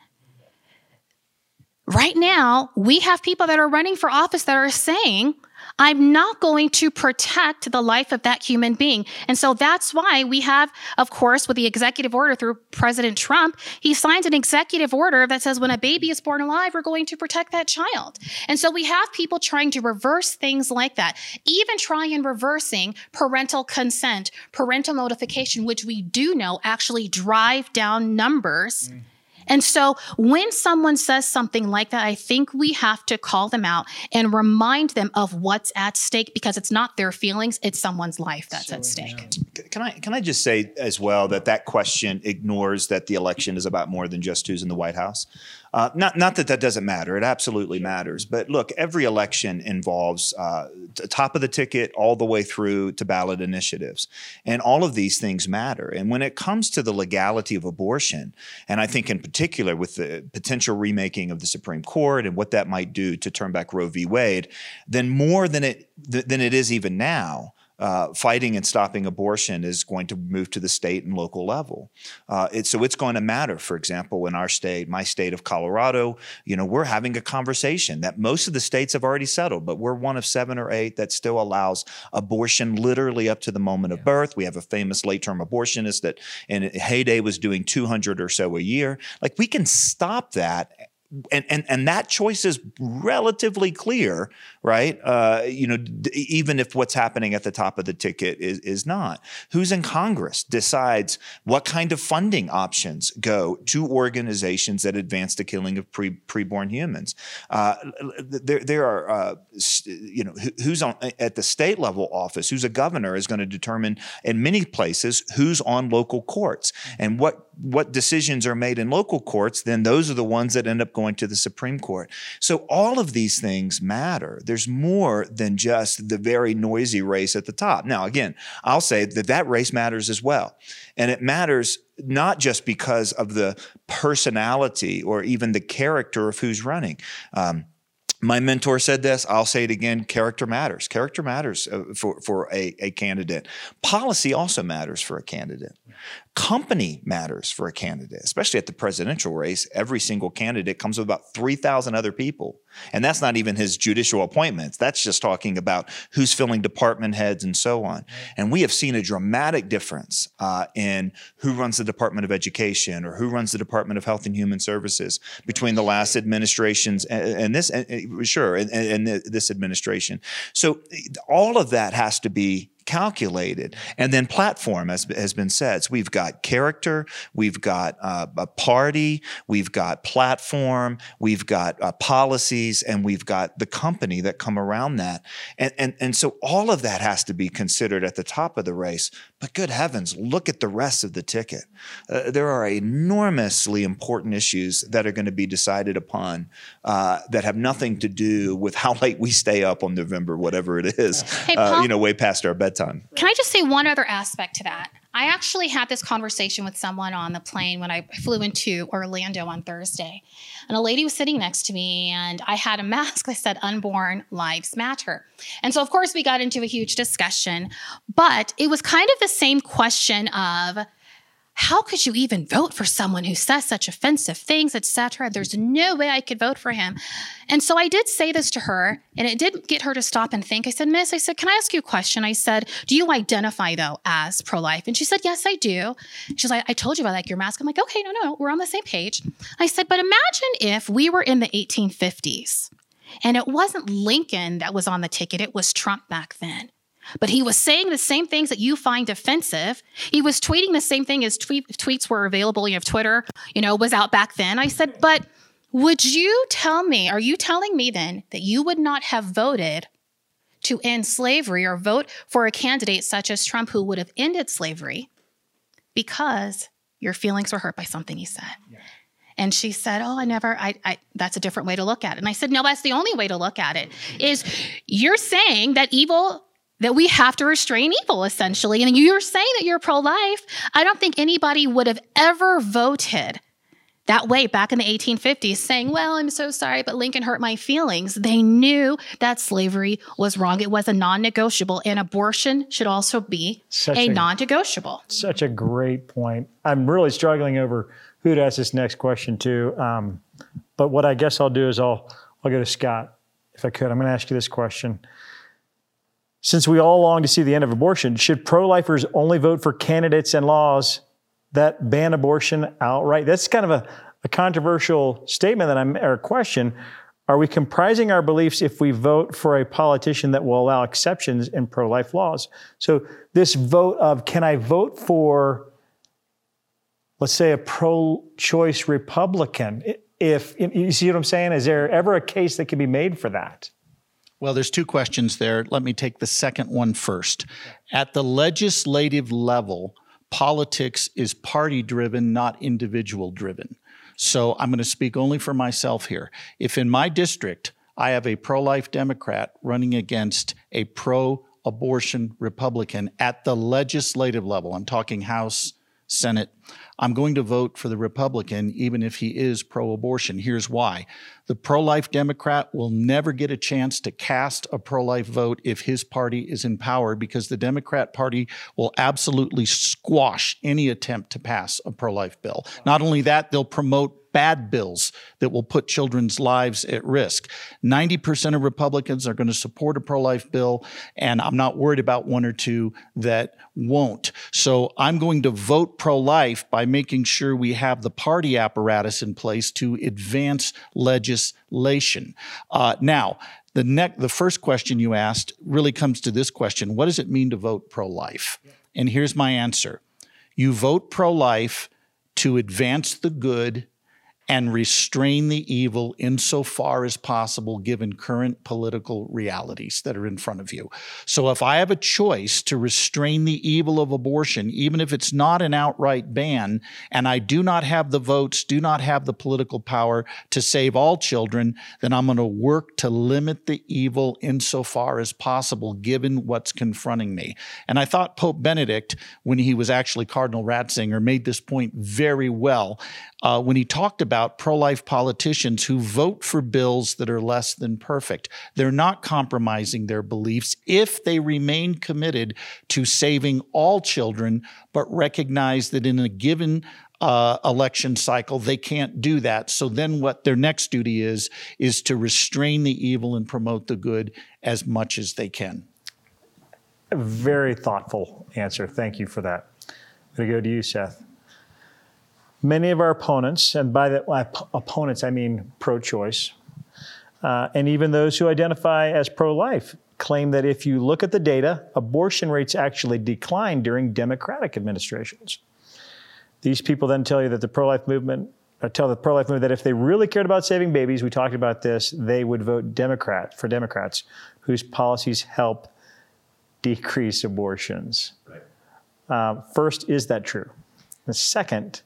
Right now, we have people that are running for office that are saying I'm not going to protect the life of that human being. And so that's why we have, of course, with the executive order through President Trump, he signs an executive order that says when a baby is born alive, we're going to protect that child. And so we have people trying to reverse things like that, even trying reversing parental consent, parental notification, which we do know actually drive down numbers. Mm And so when someone says something like that, I think we have to call them out and remind them of what's at stake because it's not their feelings, it's someone's life that's so, at stake. Can I can I just say as well that that question ignores that the election is about more than just who's in the White House. Uh, not, not that that doesn't matter. It absolutely matters. But look, every election involves uh, top of the ticket all the way through to ballot initiatives. And all of these things matter. And when it comes to the legality of abortion, and I think in particular with the potential remaking of the Supreme Court and what that might do to turn back Roe v. Wade, then more than it, than it is even now, uh, fighting and stopping abortion is going to move to the state and local level. Uh, it, so it's going to matter. For example, in our state, my state of Colorado, you know, we're having a conversation that most of the states have already settled, but we're one of seven or eight that still allows abortion literally up to the moment of birth. We have a famous late-term abortionist that in heyday was doing 200 or so a year. Like we can stop that and, and and that choice is relatively clear, right? Uh, you know, d- even if what's happening at the top of the ticket is is not. Who's in Congress decides what kind of funding options go to organizations that advance the killing of pre preborn humans. Uh, there there are uh, you know who's on at the state level office, who's a governor is going to determine in many places who's on local courts and what what decisions are made in local courts. Then those are the ones that end up going to the Supreme Court. So all of these things matter. There's more than just the very noisy race at the top. Now, again, I'll say that that race matters as well. And it matters not just because of the personality or even the character of who's running. Um, my mentor said this i'll say it again character matters character matters uh, for, for a, a candidate policy also matters for a candidate Company matters for a candidate, especially at the presidential race. Every single candidate comes with about 3,000 other people. And that's not even his judicial appointments. That's just talking about who's filling department heads and so on. And we have seen a dramatic difference uh, in who runs the Department of Education or who runs the Department of Health and Human Services between the last administrations and, and this, and, sure, and, and this administration. So all of that has to be calculated. And then platform, as has been said. So we've got character, we've got uh, a party, we've got platform, we've got uh, policies, and we've got the company that come around that. And, and, and so all of that has to be considered at the top of the race. But good heavens, look at the rest of the ticket. Uh, there are enormously important issues that are going to be decided upon uh, that have nothing to do with how late we stay up on November, whatever it is, hey, uh, Paul, you know, way past our bedtime. Can I just say one other aspect to that? I actually had this conversation with someone on the plane when I flew into Orlando on Thursday. And a lady was sitting next to me, and I had a mask that said Unborn Lives Matter. And so, of course, we got into a huge discussion, but it was kind of the same question of, how could you even vote for someone who says such offensive things, etc.? There's no way I could vote for him. And so I did say this to her, and it did get her to stop and think. I said, Miss, I said, can I ask you a question? I said, do you identify though as pro-life? And she said, yes, I do. She's like, I told you about like your mask. I'm like, okay, no, no, no, we're on the same page. I said, but imagine if we were in the 1850s and it wasn't Lincoln that was on the ticket, it was Trump back then. But he was saying the same things that you find offensive. He was tweeting the same thing as tweet, tweets were available. You know, Twitter, you know, was out back then. I said, but would you tell me, are you telling me then that you would not have voted to end slavery or vote for a candidate such as Trump who would have ended slavery because your feelings were hurt by something he said? Yeah. And she said, "Oh, I never. I, I. That's a different way to look at it." And I said, "No, that's the only way to look at it. Is you're saying that evil that we have to restrain evil, essentially. And you're saying that you're pro life. I don't think anybody would have ever voted that way back in the 1850s, saying, Well, I'm so sorry, but Lincoln hurt my feelings. They knew that slavery was wrong. It was a non negotiable, and abortion should also be such a, a non negotiable. Such a great point. I'm really struggling over who to ask this next question to. Um, but what I guess I'll do is I'll, I'll go to Scott, if I could. I'm going to ask you this question. Since we all long to see the end of abortion, should pro lifers only vote for candidates and laws that ban abortion outright? That's kind of a, a controversial statement that I'm, or question. Are we comprising our beliefs if we vote for a politician that will allow exceptions in pro life laws? So, this vote of can I vote for let's say, a pro choice Republican? If you see what I'm saying, is there ever a case that can be made for that? Well, there's two questions there. Let me take the second one first. At the legislative level, politics is party driven, not individual driven. So I'm going to speak only for myself here. If in my district I have a pro life Democrat running against a pro abortion Republican at the legislative level, I'm talking House, Senate, I'm going to vote for the Republican, even if he is pro abortion. Here's why the pro life Democrat will never get a chance to cast a pro life vote if his party is in power because the Democrat Party will absolutely squash any attempt to pass a pro life bill. Not only that, they'll promote bad bills that will put children's lives at risk. 90% of Republicans are going to support a pro life bill, and I'm not worried about one or two that won't. So I'm going to vote pro life by making sure we have the party apparatus in place to advance legislation. Uh, now, the next, the first question you asked really comes to this question: What does it mean to vote pro-life? And here's my answer: You vote pro-life to advance the good and restrain the evil insofar as possible given current political realities that are in front of you. So if I have a choice to restrain the evil of abortion, even if it's not an outright ban, and I do not have the votes, do not have the political power to save all children, then I'm going to work to limit the evil insofar as possible given what's confronting me. And I thought Pope Benedict, when he was actually Cardinal Ratzinger, made this point very well uh, when he talked about pro life politicians who vote for bills that are less than perfect. They're not compromising their beliefs if they remain committed to saving all children, but recognize that in a given uh, election cycle, they can't do that. So then, what their next duty is, is to restrain the evil and promote the good as much as they can. A very thoughtful answer. Thank you for that. I'm going to go to you, Seth. Many of our opponents, and by the opponents I mean pro-choice, uh, and even those who identify as pro-life, claim that if you look at the data, abortion rates actually decline during Democratic administrations. These people then tell you that the pro-life movement uh, tell the pro-life movement that if they really cared about saving babies, we talked about this, they would vote Democrat for Democrats whose policies help decrease abortions. Right. Uh, first, is that true? The second,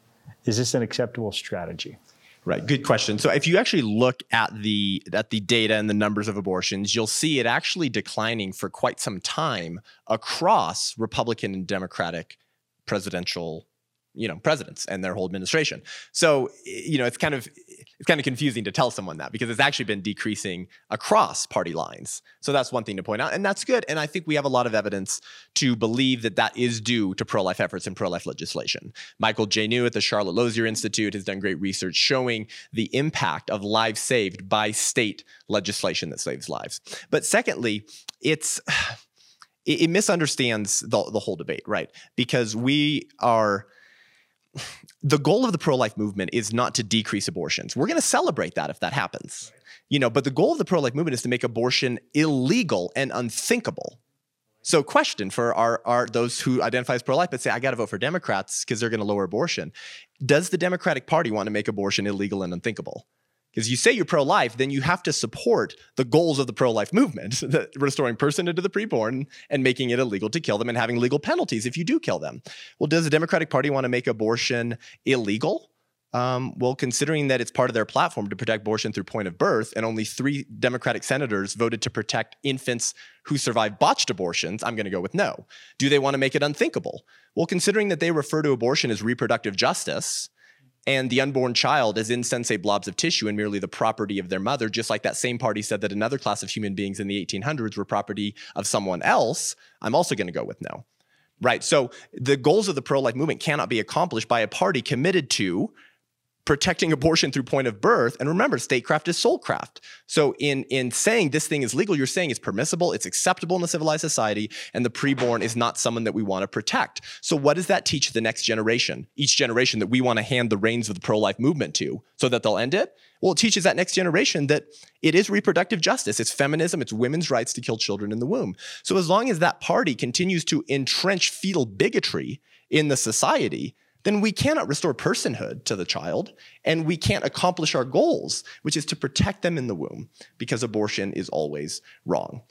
is this an acceptable strategy? Right, good question. So if you actually look at the at the data and the numbers of abortions, you'll see it actually declining for quite some time across Republican and Democratic presidential you know presidents and their whole administration so you know it's kind of it's kind of confusing to tell someone that because it's actually been decreasing across party lines. So that's one thing to point out and that's good and i think we have a lot of evidence to believe that that is due to pro-life efforts and pro-life legislation. Michael j new at the charlotte lozier institute has done great research showing the impact of lives saved by state legislation that saves lives. But secondly it's *sighs* it, it misunderstands the, the whole debate right? Because we are the goal of the pro-life movement is not to decrease abortions. We're going to celebrate that if that happens. You know, but the goal of the pro-life movement is to make abortion illegal and unthinkable. So, question for our, our those who identify as pro-life but say, I got to vote for Democrats because they're going to lower abortion. Does the Democratic Party want to make abortion illegal and unthinkable? Because you say you're pro life, then you have to support the goals of the pro life movement, *laughs* the, restoring personhood to the preborn and making it illegal to kill them and having legal penalties if you do kill them. Well, does the Democratic Party want to make abortion illegal? Um, well, considering that it's part of their platform to protect abortion through point of birth, and only three Democratic senators voted to protect infants who survive botched abortions, I'm going to go with no. Do they want to make it unthinkable? Well, considering that they refer to abortion as reproductive justice, and the unborn child is insensate blobs of tissue and merely the property of their mother, just like that same party said that another class of human beings in the 1800s were property of someone else, I'm also going to go with no. Right. So the goals of the pro life movement cannot be accomplished by a party committed to protecting abortion through point of birth. And remember, statecraft is soulcraft. So in, in saying this thing is legal, you're saying it's permissible, it's acceptable in a civilized society, and the preborn is not someone that we want to protect. So what does that teach the next generation? Each generation that we want to hand the reins of the pro-life movement to so that they'll end it? Well, it teaches that next generation that it is reproductive justice. It's feminism. It's women's rights to kill children in the womb. So as long as that party continues to entrench fetal bigotry in the society, then we cannot restore personhood to the child and we can't accomplish our goals, which is to protect them in the womb because abortion is always wrong.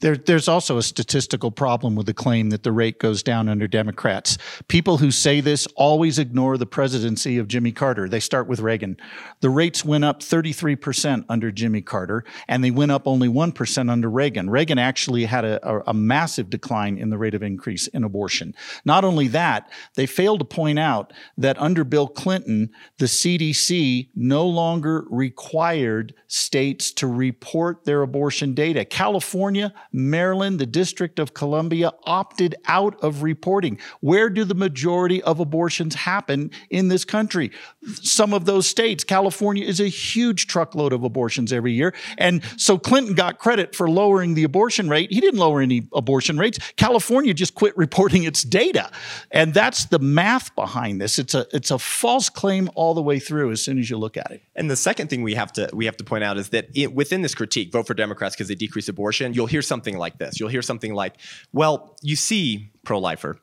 There, there's also a statistical problem with the claim that the rate goes down under Democrats. People who say this always ignore the presidency of Jimmy Carter. They start with Reagan. The rates went up 33% under Jimmy Carter, and they went up only 1% under Reagan. Reagan actually had a, a, a massive decline in the rate of increase in abortion. Not only that, they failed to point out that under Bill Clinton, the CDC no longer required states to report their abortion data. California Maryland, the District of Columbia opted out of reporting. Where do the majority of abortions happen in this country? Some of those states, California is a huge truckload of abortions every year. And so Clinton got credit for lowering the abortion rate. He didn't lower any abortion rates. California just quit *laughs* reporting its data. And that's the math behind this. It's a it's a false claim all the way through as soon as you look at it. And the second thing we have to we have to point out is that it, within this critique, vote for Democrats because they decrease abortion, you'll hear something like this. You'll hear something like, well, you see, pro lifer,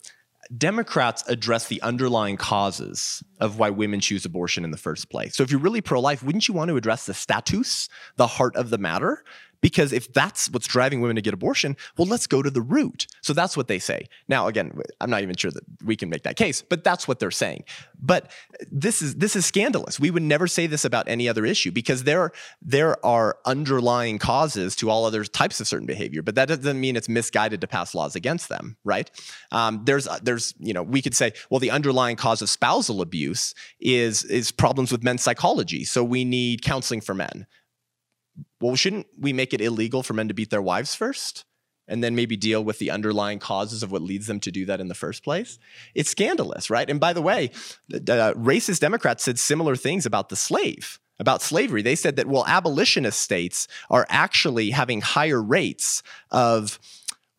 Democrats address the underlying causes of why women choose abortion in the first place. So if you're really pro life, wouldn't you want to address the status, the heart of the matter? Because if that's what's driving women to get abortion, well, let's go to the root. So that's what they say. Now, again, I'm not even sure that we can make that case, but that's what they're saying. But this is this is scandalous. We would never say this about any other issue because there there are underlying causes to all other types of certain behavior. But that doesn't mean it's misguided to pass laws against them, right? Um, there's there's you know we could say well the underlying cause of spousal abuse is is problems with men's psychology. So we need counseling for men well, shouldn't we make it illegal for men to beat their wives first? And then maybe deal with the underlying causes of what leads them to do that in the first place. It's scandalous, right? And by the way, the, uh, racist Democrats said similar things about the slave, about slavery. They said that, well, abolitionist states are actually having higher rates of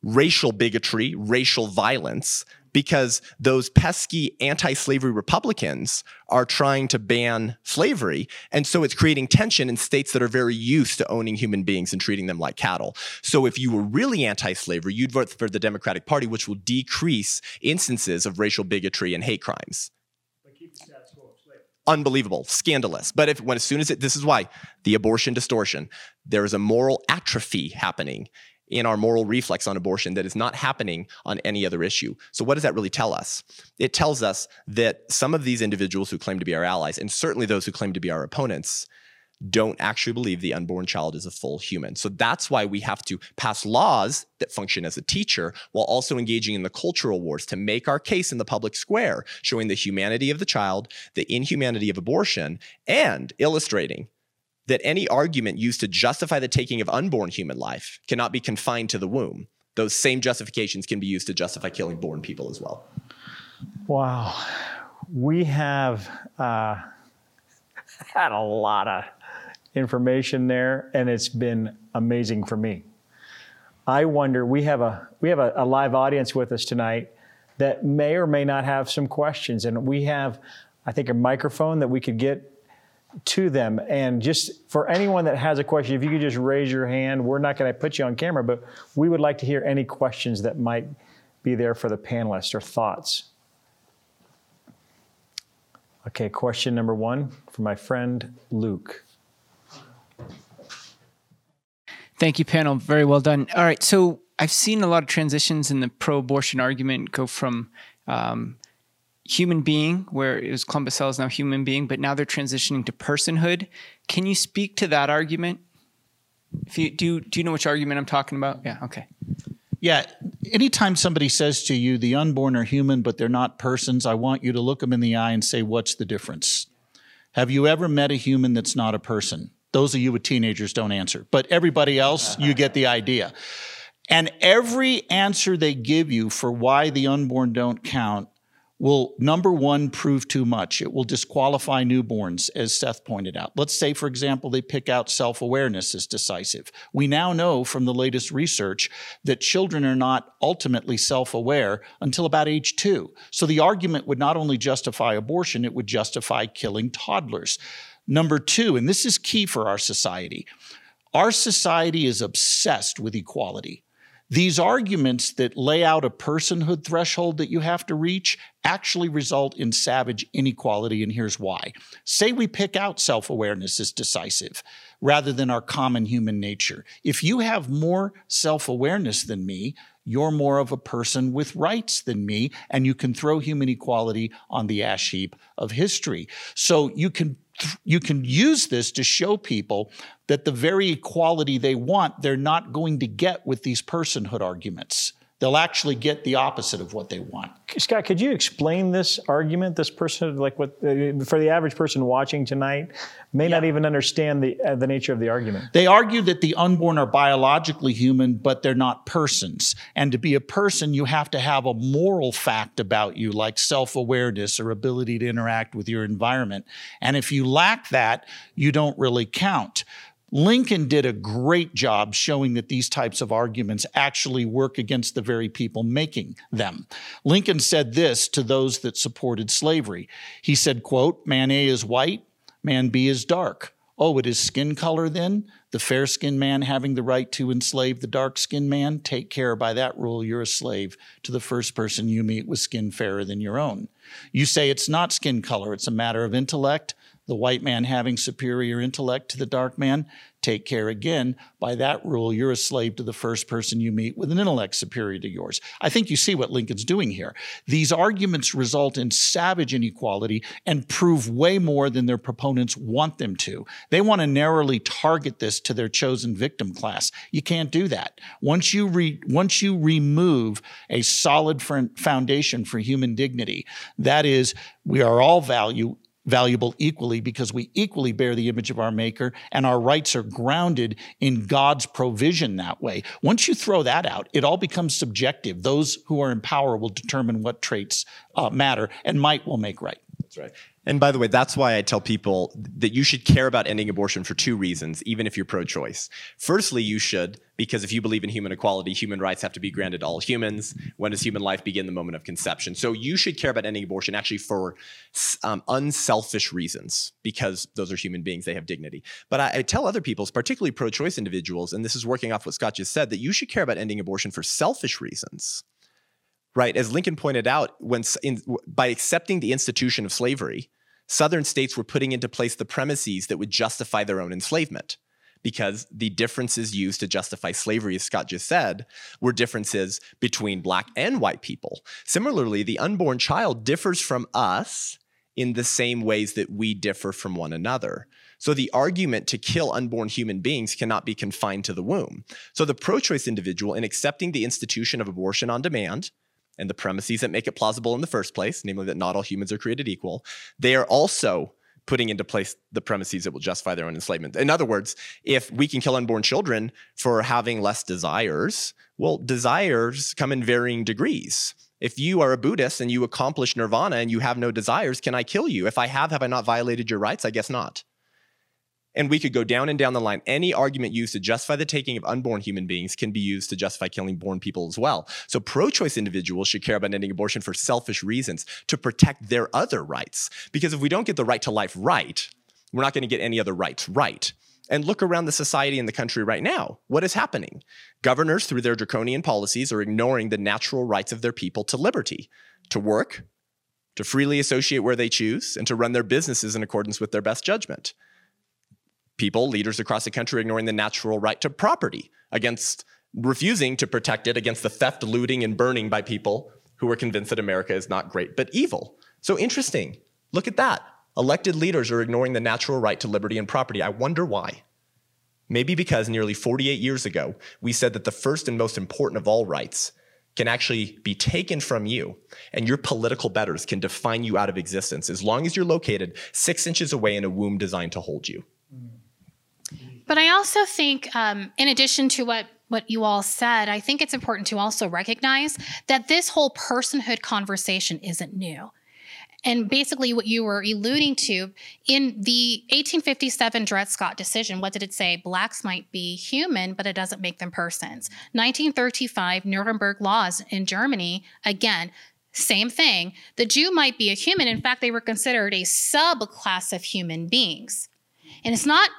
racial bigotry, racial violence because those pesky anti slavery Republicans are trying to ban slavery. And so it's creating tension in states that are very used to owning human beings and treating them like cattle. So if you were really anti slavery, you'd vote for the Democratic Party, which will decrease instances of racial bigotry and hate crimes unbelievable, scandalous. But if when as soon as it, this is why the abortion distortion, there is a moral atrophy happening in our moral reflex on abortion that is not happening on any other issue. So, what does that really tell us? It tells us that some of these individuals who claim to be our allies, and certainly those who claim to be our opponents, don't actually believe the unborn child is a full human. So that's why we have to pass laws that function as a teacher while also engaging in the cultural wars to make our case in the public square, showing the humanity of the child, the inhumanity of abortion, and illustrating that any argument used to justify the taking of unborn human life cannot be confined to the womb. Those same justifications can be used to justify killing born people as well. Wow. We have uh, *laughs* had a lot of information there, and it's been amazing for me. I wonder, we have a we have a, a live audience with us tonight that may or may not have some questions, and we have, I think, a microphone that we could get to them. And just for anyone that has a question, if you could just raise your hand, we're not going to put you on camera, but we would like to hear any questions that might be there for the panelists or thoughts. Okay, question number one from my friend Luke. Thank you, panel. Very well done. All right, so I've seen a lot of transitions in the pro abortion argument go from um, human being, where it was Columbus Cell is now human being, but now they're transitioning to personhood. Can you speak to that argument? If you do, do you know which argument I'm talking about? Yeah. Okay. Yeah. Anytime somebody says to you, the unborn are human, but they're not persons, I want you to look them in the eye and say, what's the difference? Have you ever met a human that's not a person? Those of you with teenagers don't answer, but everybody else, you get the idea. And every answer they give you for why the unborn don't count will, number one, prove too much. It will disqualify newborns, as Seth pointed out. Let's say, for example, they pick out self awareness as decisive. We now know from the latest research that children are not ultimately self aware until about age two. So the argument would not only justify abortion, it would justify killing toddlers. Number two, and this is key for our society, our society is obsessed with equality. These arguments that lay out a personhood threshold that you have to reach actually result in savage inequality, and here's why. Say we pick out self awareness as decisive rather than our common human nature. If you have more self awareness than me, you're more of a person with rights than me, and you can throw human equality on the ash heap of history. So you can you can use this to show people that the very equality they want, they're not going to get with these personhood arguments. They'll actually get the opposite of what they want. Scott, could you explain this argument? This person, like what, uh, for the average person watching tonight, may yeah. not even understand the uh, the nature of the argument. They argue that the unborn are biologically human, but they're not persons. And to be a person, you have to have a moral fact about you, like self awareness or ability to interact with your environment. And if you lack that, you don't really count. Lincoln did a great job showing that these types of arguments actually work against the very people making them. Lincoln said this to those that supported slavery. He said, quote, man A is white, man B is dark. Oh, it is skin color then? The fair skinned man having the right to enslave the dark skinned man? Take care by that rule, you're a slave to the first person you meet with skin fairer than your own. You say it's not skin color, it's a matter of intellect the white man having superior intellect to the dark man, take care again. By that rule, you're a slave to the first person you meet with an intellect superior to yours. I think you see what Lincoln's doing here. These arguments result in savage inequality and prove way more than their proponents want them to. They want to narrowly target this to their chosen victim class. You can't do that. Once you re- once you remove a solid foundation for human dignity, that is, we are all value valuable equally because we equally bear the image of our maker and our rights are grounded in God's provision that way. Once you throw that out, it all becomes subjective. Those who are in power will determine what traits uh, matter and might will make right. That's right. And by the way, that's why I tell people that you should care about ending abortion for two reasons, even if you're pro choice. Firstly, you should, because if you believe in human equality, human rights have to be granted to all humans. When does human life begin? The moment of conception. So you should care about ending abortion actually for um, unselfish reasons, because those are human beings, they have dignity. But I, I tell other people, particularly pro choice individuals, and this is working off what Scott just said, that you should care about ending abortion for selfish reasons right? As Lincoln pointed out, when in, by accepting the institution of slavery, Southern states were putting into place the premises that would justify their own enslavement. Because the differences used to justify slavery, as Scott just said, were differences between black and white people. Similarly, the unborn child differs from us in the same ways that we differ from one another. So the argument to kill unborn human beings cannot be confined to the womb. So the pro choice individual, in accepting the institution of abortion on demand, and the premises that make it plausible in the first place, namely that not all humans are created equal, they are also putting into place the premises that will justify their own enslavement. In other words, if we can kill unborn children for having less desires, well, desires come in varying degrees. If you are a Buddhist and you accomplish nirvana and you have no desires, can I kill you? If I have, have I not violated your rights? I guess not. And we could go down and down the line. Any argument used to justify the taking of unborn human beings can be used to justify killing born people as well. So pro choice individuals should care about ending abortion for selfish reasons to protect their other rights. Because if we don't get the right to life right, we're not going to get any other rights right. And look around the society in the country right now. What is happening? Governors, through their draconian policies, are ignoring the natural rights of their people to liberty, to work, to freely associate where they choose, and to run their businesses in accordance with their best judgment people, leaders across the country, ignoring the natural right to property against refusing to protect it against the theft, looting, and burning by people who are convinced that America is not great but evil. So interesting. Look at that. Elected leaders are ignoring the natural right to liberty and property. I wonder why. Maybe because nearly 48 years ago, we said that the first and most important of all rights can actually be taken from you, and your political betters can define you out of existence as long as you're located six inches away in a womb designed to hold you. But I also think, um, in addition to what what you all said, I think it's important to also recognize that this whole personhood conversation isn't new. And basically, what you were alluding to in the 1857 Dred Scott decision, what did it say? Blacks might be human, but it doesn't make them persons. 1935 Nuremberg laws in Germany, again, same thing. The Jew might be a human. In fact, they were considered a subclass of human beings. And it's not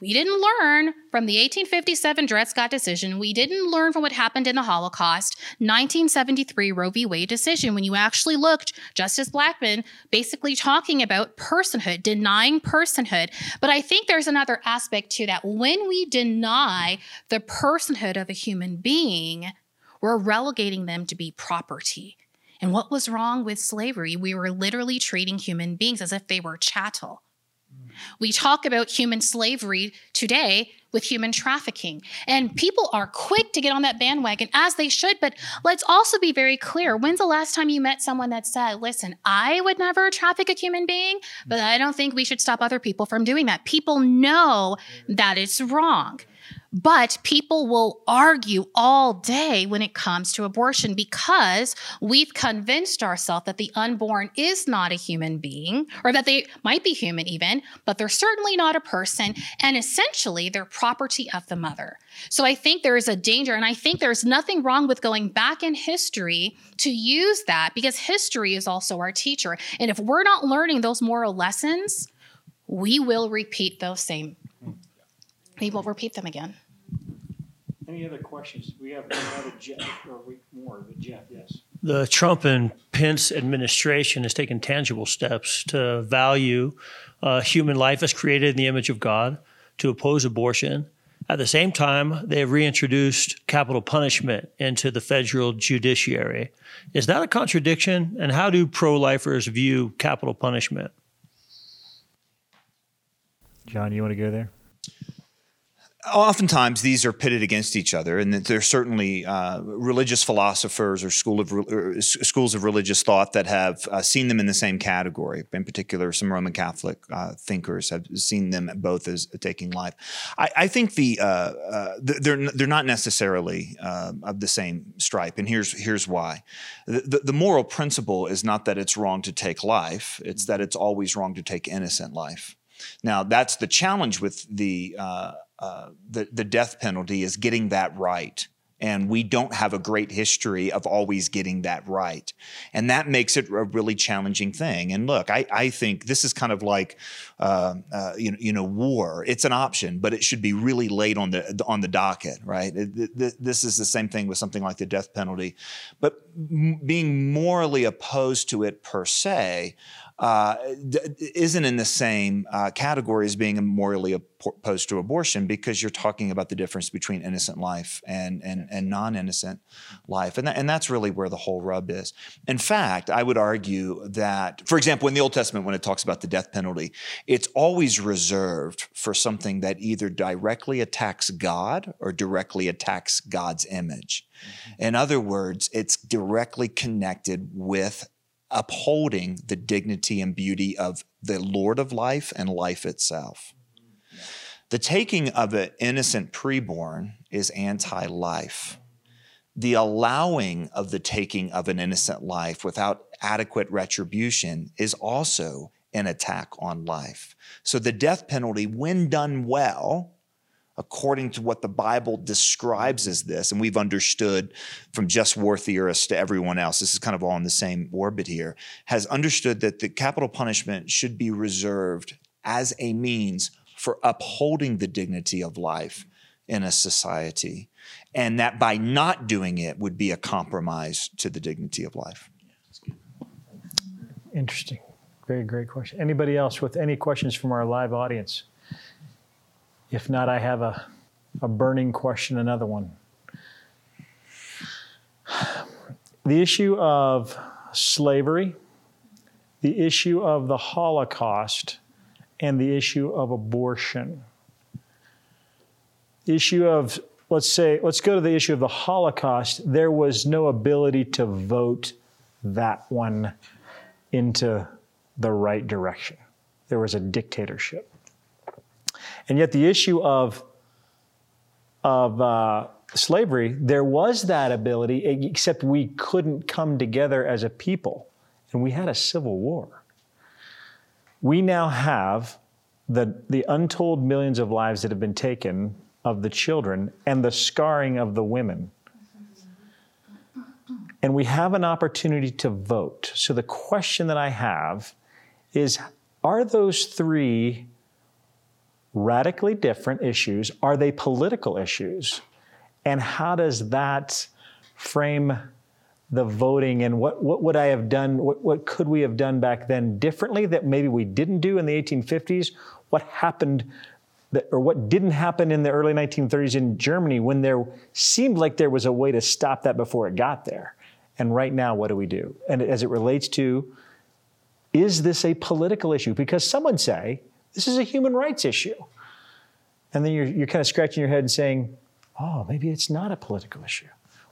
we didn't learn from the 1857 Dred Scott decision. We didn't learn from what happened in the Holocaust. 1973 Roe v. Wade decision, when you actually looked, Justice Blackmun basically talking about personhood, denying personhood. But I think there's another aspect to that. When we deny the personhood of a human being, we're relegating them to be property. And what was wrong with slavery? We were literally treating human beings as if they were chattel. We talk about human slavery today with human trafficking. And people are quick to get on that bandwagon, as they should. But let's also be very clear. When's the last time you met someone that said, listen, I would never traffic a human being, but I don't think we should stop other people from doing that? People know that it's wrong. But people will argue all day when it comes to abortion because we've convinced ourselves that the unborn is not a human being, or that they might be human even, but they're certainly not a person. And essentially, they're property of the mother. So I think there is a danger, and I think there's nothing wrong with going back in history to use that because history is also our teacher. And if we're not learning those moral lessons, we will repeat those same. We will repeat them again. Any other questions? We have another Jeff, or we, more, but Jeff, yes. The Trump and Pence administration has taken tangible steps to value uh, human life as created in the image of God, to oppose abortion. At the same time, they have reintroduced capital punishment into the federal judiciary. Is that a contradiction? And how do pro lifers view capital punishment? John, you want to go there? Oftentimes these are pitted against each other, and there's certainly uh, religious philosophers or, school of, or schools of religious thought that have uh, seen them in the same category. In particular, some Roman Catholic uh, thinkers have seen them both as taking life. I, I think the uh, uh, they're they're not necessarily uh, of the same stripe, and here's here's why. The, the moral principle is not that it's wrong to take life; it's that it's always wrong to take innocent life. Now, that's the challenge with the uh, the, the death penalty is getting that right. And we don't have a great history of always getting that right. And that makes it a really challenging thing. And look, I, I think this is kind of like, uh, uh, you, know, you know, war. It's an option, but it should be really late on the, on the docket, right? This is the same thing with something like the death penalty. But m- being morally opposed to it per se, uh, isn't in the same uh, category as being morally opposed to abortion because you're talking about the difference between innocent life and, and, and non innocent life. And, that, and that's really where the whole rub is. In fact, I would argue that, for example, in the Old Testament, when it talks about the death penalty, it's always reserved for something that either directly attacks God or directly attacks God's image. Mm-hmm. In other words, it's directly connected with upholding the dignity and beauty of the Lord of life and life itself. The taking of an innocent preborn is anti life. The allowing of the taking of an innocent life without adequate retribution is also an attack on life. So the death penalty, when done well, according to what the Bible describes as this, and we've understood from just war theorists to everyone else, this is kind of all in the same orbit here, has understood that the capital punishment should be reserved as a means for upholding the dignity of life in a society, and that by not doing it would be a compromise to the dignity of life. Interesting. Very great question. Anybody else with any questions from our live audience? If not, I have a, a burning question, another one. The issue of slavery, the issue of the Holocaust, and the issue of abortion. The issue of, let's say, let's go to the issue of the Holocaust. There was no ability to vote that one into the right direction. There was a dictatorship. And yet, the issue of, of uh, slavery, there was that ability, except we couldn't come together as a people. And we had a civil war. We now have the, the untold millions of lives that have been taken of the children and the scarring of the women. And we have an opportunity to vote. So the question that I have is are those three radically different issues. Are they political issues? And how does that frame the voting and what, what would I have done, what, what could we have done back then differently that maybe we didn't do in the 1850s? What happened that, or what didn't happen in the early 1930s in Germany when there seemed like there was a way to stop that before it got there? And right now, what do we do? And as it relates to, is this a political issue? Because some would say this is a human rights issue. And then you're, you're kind of scratching your head and saying, oh, maybe it's not a political issue.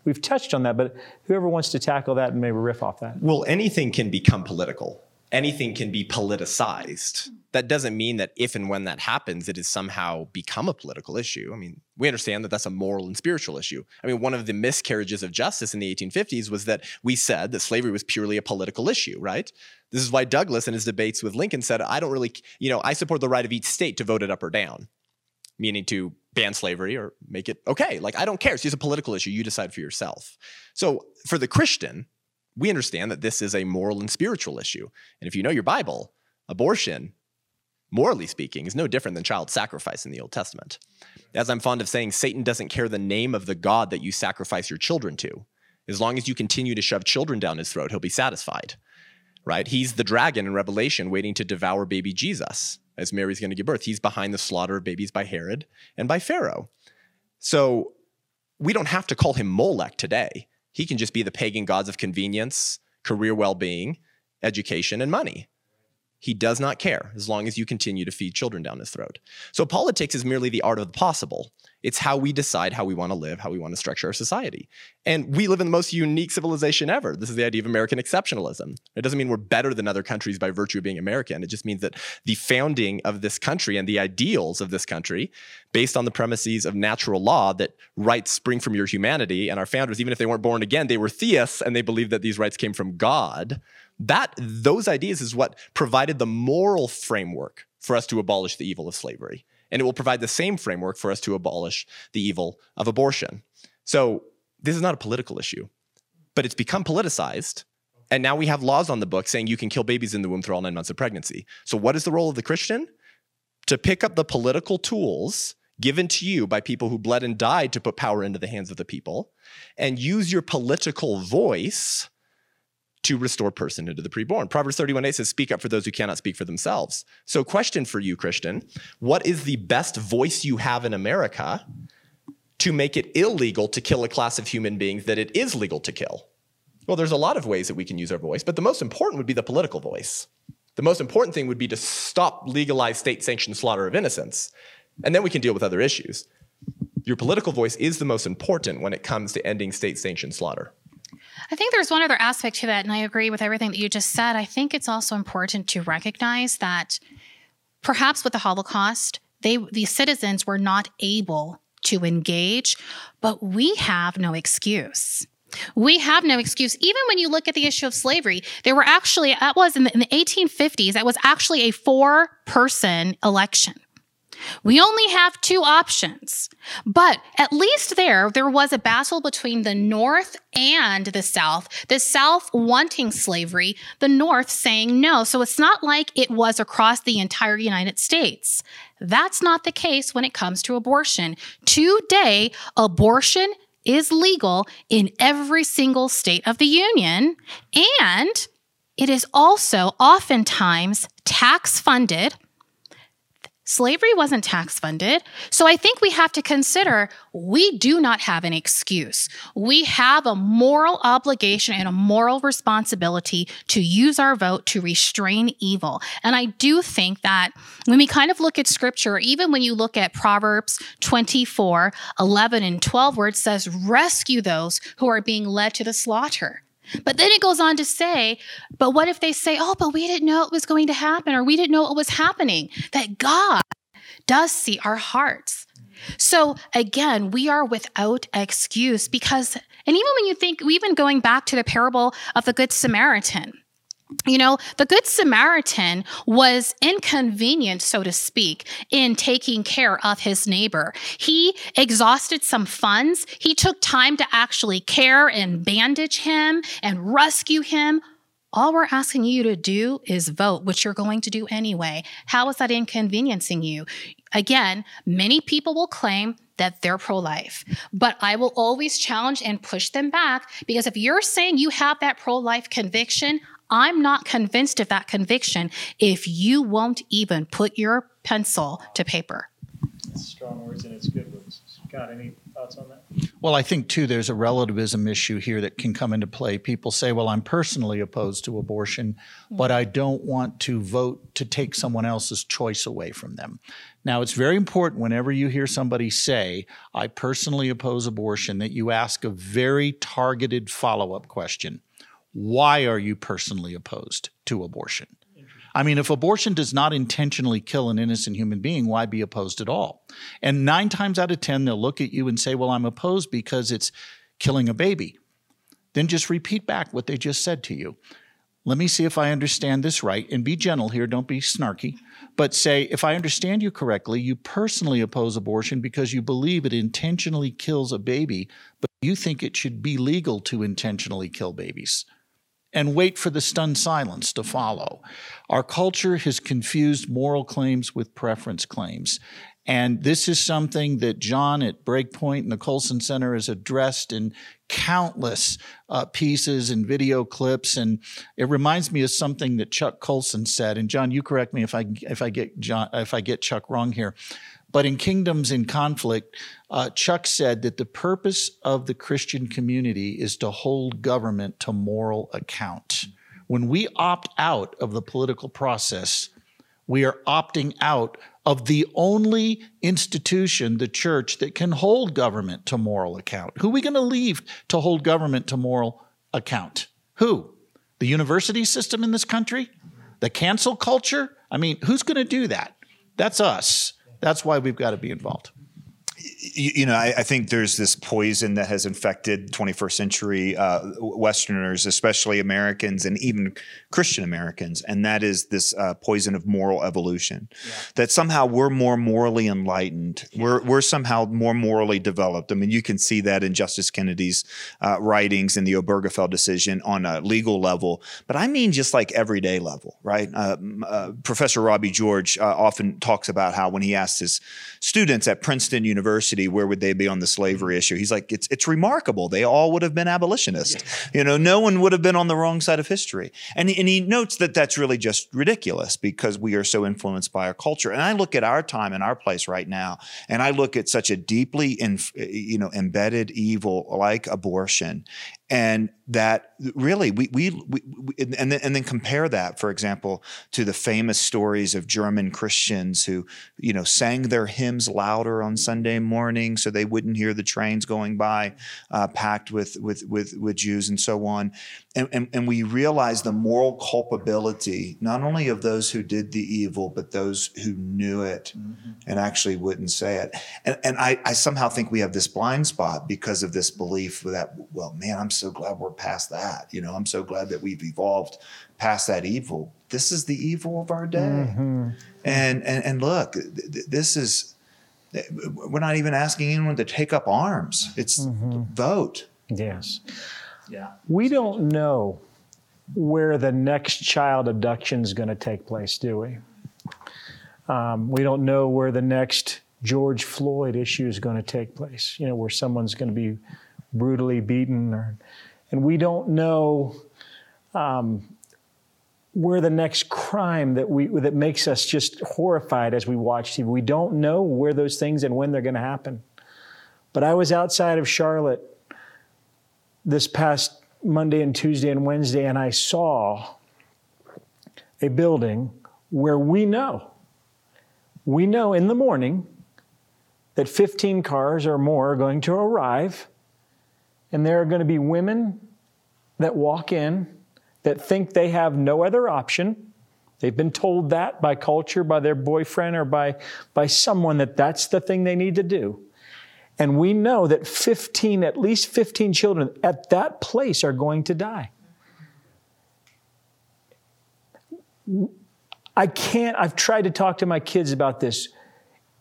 We've touched on that, but whoever wants to tackle that and maybe riff off that. Well, anything can become political. Anything can be politicized. Hmm. That doesn't mean that if and when that happens, it has somehow become a political issue. I mean, we understand that that's a moral and spiritual issue. I mean, one of the miscarriages of justice in the 1850s was that we said that slavery was purely a political issue, right? This is why Douglas, in his debates with Lincoln, said, I don't really, you know, I support the right of each state to vote it up or down, meaning to ban slavery or make it okay. Like, I don't care. It's just a political issue. You decide for yourself. So, for the Christian, we understand that this is a moral and spiritual issue. And if you know your Bible, abortion, morally speaking, is no different than child sacrifice in the Old Testament. As I'm fond of saying, Satan doesn't care the name of the God that you sacrifice your children to. As long as you continue to shove children down his throat, he'll be satisfied. Right? He's the dragon in Revelation waiting to devour baby Jesus as Mary's going to give birth. He's behind the slaughter of babies by Herod and by Pharaoh. So we don't have to call him Molech today. He can just be the pagan gods of convenience, career well being, education, and money. He does not care as long as you continue to feed children down his throat. So politics is merely the art of the possible. It's how we decide how we want to live, how we want to structure our society. And we live in the most unique civilization ever. This is the idea of American exceptionalism. It doesn't mean we're better than other countries by virtue of being American. It just means that the founding of this country and the ideals of this country, based on the premises of natural law that rights spring from your humanity, and our founders, even if they weren't born again, they were theists and they believed that these rights came from God that those ideas is what provided the moral framework for us to abolish the evil of slavery. And it will provide the same framework for us to abolish the evil of abortion. So this is not a political issue but it's become politicized. And now we have laws on the book saying you can kill babies in the womb through all nine months of pregnancy. So what is the role of the christian? To pick up the political tools given to you by people who bled and died to put power into the hands of the people and use your political voice to restore personhood to the preborn. Proverbs 31 8 says, Speak up for those who cannot speak for themselves. So, question for you, Christian What is the best voice you have in America to make it illegal to kill a class of human beings that it is legal to kill? Well, there's a lot of ways that we can use our voice, but the most important would be the political voice. The most important thing would be to stop legalized state sanctioned slaughter of innocents, and then we can deal with other issues. Your political voice is the most important when it comes to ending state sanctioned slaughter. I think there's one other aspect to that, and I agree with everything that you just said. I think it's also important to recognize that perhaps with the Holocaust, they the citizens were not able to engage, but we have no excuse. We have no excuse. Even when you look at the issue of slavery, there were actually, that was in the, in the 1850s, that was actually a four person election. We only have two options. But at least there, there was a battle between the North and the South. The South wanting slavery, the North saying no. So it's not like it was across the entire United States. That's not the case when it comes to abortion. Today, abortion is legal in every single state of the Union. And it is also oftentimes tax funded Slavery wasn't tax funded. So I think we have to consider we do not have an excuse. We have a moral obligation and a moral responsibility to use our vote to restrain evil. And I do think that when we kind of look at scripture, even when you look at Proverbs 24, 11, and 12, where it says, rescue those who are being led to the slaughter. But then it goes on to say, but what if they say, oh, but we didn't know it was going to happen or we didn't know it was happening? That God does see our hearts. So again, we are without excuse because, and even when you think, even going back to the parable of the Good Samaritan, you know, the Good Samaritan was inconvenient, so to speak, in taking care of his neighbor. He exhausted some funds. He took time to actually care and bandage him and rescue him. All we're asking you to do is vote, which you're going to do anyway. How is that inconveniencing you? Again, many people will claim that they're pro life, but I will always challenge and push them back because if you're saying you have that pro life conviction, I'm not convinced of that conviction if you won't even put your pencil to paper. It's strong words and it's good words. Got any thoughts on that? Well, I think too, there's a relativism issue here that can come into play. People say, well, I'm personally opposed to abortion, but I don't want to vote to take someone else's choice away from them. Now, it's very important whenever you hear somebody say, I personally oppose abortion, that you ask a very targeted follow up question Why are you personally opposed to abortion? I mean, if abortion does not intentionally kill an innocent human being, why be opposed at all? And nine times out of 10, they'll look at you and say, Well, I'm opposed because it's killing a baby. Then just repeat back what they just said to you. Let me see if I understand this right and be gentle here, don't be snarky, but say, if I understand you correctly, you personally oppose abortion because you believe it intentionally kills a baby, but you think it should be legal to intentionally kill babies and wait for the stunned silence to follow. Our culture has confused moral claims with preference claims. And this is something that John at Breakpoint and the Colson Center has addressed in countless uh, pieces and video clips. And it reminds me of something that Chuck Colson said. And John, you correct me if I if I get John if I get Chuck wrong here. But in Kingdoms in Conflict, uh, Chuck said that the purpose of the Christian community is to hold government to moral account. When we opt out of the political process, we are opting out of the only institution, the church, that can hold government to moral account. Who are we going to leave to hold government to moral account? Who? The university system in this country? The cancel culture? I mean, who's going to do that? That's us. That's why we've got to be involved. You, you know, I, I, think there's this poison that has infected 21st century uh, Westerners, especially Americans and even Christian Americans, and that is this uh, poison of moral evolution. Yeah. That somehow we're more morally enlightened. We're we're somehow more morally developed. I mean, you can see that in Justice Kennedy's uh, writings in the Obergefell decision on a legal level, but I mean just like everyday level, right? Uh, uh, Professor Robbie George uh, often talks about how when he asks his students at Princeton University where would they be on the slavery mm-hmm. issue, he's like, it's it's remarkable. They all would have been abolitionists. Yeah. You know, no one would have been on the wrong side of history. And and he notes that that's really just ridiculous because we are so influenced by our culture. And I look at our time and our place right now, and I look at such a deeply, in, you know, embedded evil like abortion, and that really we, we, we, and, then, and then compare that for example to the famous stories of german christians who you know sang their hymns louder on sunday morning so they wouldn't hear the trains going by uh, packed with, with with with jews and so on and, and, and we realize the moral culpability not only of those who did the evil but those who knew it mm-hmm. and actually wouldn't say it and, and I, I somehow think we have this blind spot because of this belief that well man i'm so glad we're past that. You know, I'm so glad that we've evolved past that evil. This is the evil of our day. Mm-hmm. And, and and look, th- this is we're not even asking anyone to take up arms. It's mm-hmm. vote. Yes. Yeah. We don't know where the next child abduction is going to take place, do we? Um, we don't know where the next George Floyd issue is going to take place. You know, where someone's going to be brutally beaten, or, and we don't know um, where the next crime that we that makes us just horrified as we watch TV. We don't know where those things and when they're going to happen. But I was outside of Charlotte this past Monday and Tuesday and Wednesday, and I saw a building where we know, we know in the morning that 15 cars or more are going to arrive and there are going to be women that walk in that think they have no other option. They've been told that by culture, by their boyfriend, or by, by someone that that's the thing they need to do. And we know that 15, at least 15 children at that place are going to die. I can't, I've tried to talk to my kids about this.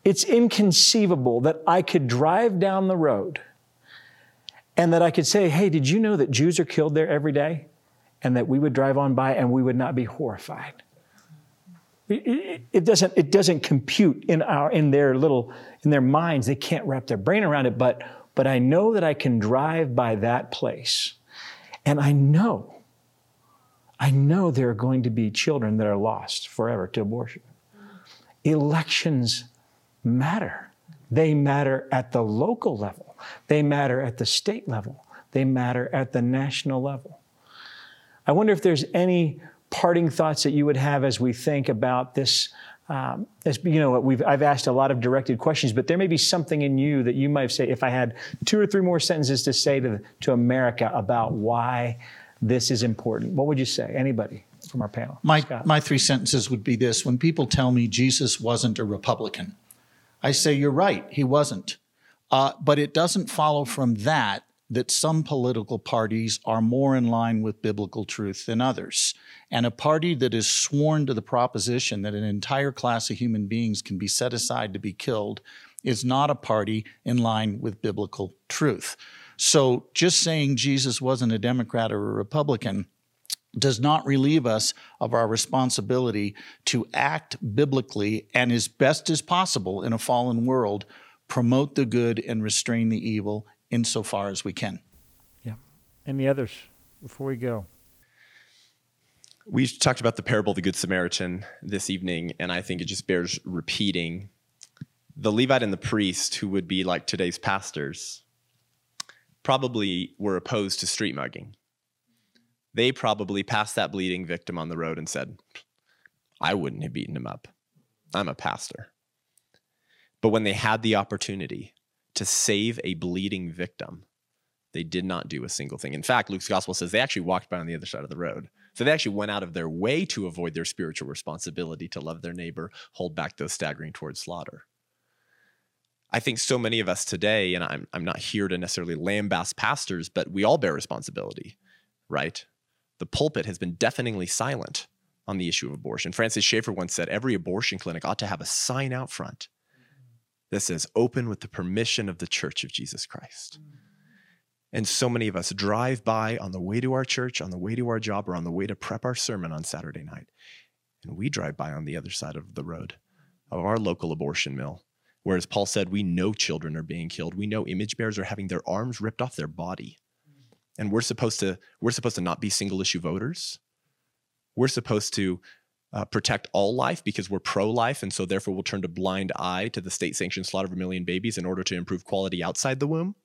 It's inconceivable that I could drive down the road and that I could say, hey, did you know that Jews are killed there every day? and that we would drive on by and we would not be horrified. It, it, doesn't, it doesn't compute in, our, in their little, in their minds. They can't wrap their brain around it, but, but I know that I can drive by that place. And I know, I know there are going to be children that are lost forever to abortion. Elections matter. They matter at the local level. They matter at the state level. They matter at the national level. I wonder if there's any parting thoughts that you would have as we think about this. Um, as you know, we've I've asked a lot of directed questions, but there may be something in you that you might say. If I had two or three more sentences to say to to America about why this is important, what would you say? Anybody from our panel? My Scott. my three sentences would be this: When people tell me Jesus wasn't a Republican, I say you're right, he wasn't. Uh, but it doesn't follow from that that some political parties are more in line with biblical truth than others. And a party that is sworn to the proposition that an entire class of human beings can be set aside to be killed is not a party in line with biblical truth. So just saying Jesus wasn't a Democrat or a Republican does not relieve us of our responsibility to act biblically and as best as possible in a fallen world, promote the good and restrain the evil insofar as we can. Yeah. Any others before we go? We talked about the parable of the Good Samaritan this evening, and I think it just bears repeating. The Levite and the priest, who would be like today's pastors, probably were opposed to street mugging. They probably passed that bleeding victim on the road and said, I wouldn't have beaten him up. I'm a pastor. But when they had the opportunity, to save a bleeding victim, they did not do a single thing. In fact, Luke's gospel says they actually walked by on the other side of the road. So they actually went out of their way to avoid their spiritual responsibility to love their neighbor, hold back those staggering towards slaughter. I think so many of us today, and I'm, I'm not here to necessarily lambaste pastors, but we all bear responsibility, right? The pulpit has been deafeningly silent on the issue of abortion. Francis Schaeffer once said every abortion clinic ought to have a sign out front that says, open with the permission of the church of Jesus Christ. Mm. And so many of us drive by on the way to our church, on the way to our job, or on the way to prep our sermon on Saturday night. And we drive by on the other side of the road of our local abortion mill. Whereas Paul said, we know children are being killed. We know image bearers are having their arms ripped off their body. Mm. And we're supposed to, we're supposed to not be single issue voters. We're supposed to uh, protect all life because we're pro life. And so, therefore, we'll turn a blind eye to the state sanctioned slaughter of a million babies in order to improve quality outside the womb.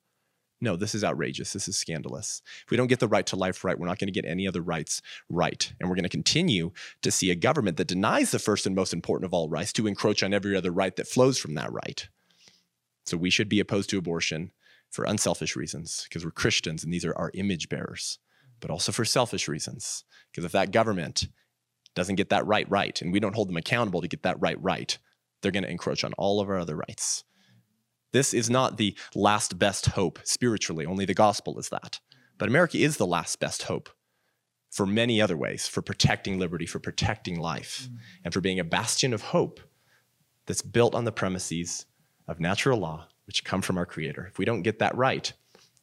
No, this is outrageous. This is scandalous. If we don't get the right to life right, we're not going to get any other rights right. And we're going to continue to see a government that denies the first and most important of all rights to encroach on every other right that flows from that right. So we should be opposed to abortion for unselfish reasons because we're Christians and these are our image bearers, but also for selfish reasons. Because if that government doesn't get that right right, and we don't hold them accountable to get that right right, they're going to encroach on all of our other rights. This is not the last best hope spiritually, only the gospel is that. But America is the last best hope for many other ways for protecting liberty, for protecting life, mm. and for being a bastion of hope that's built on the premises of natural law, which come from our Creator. If we don't get that right,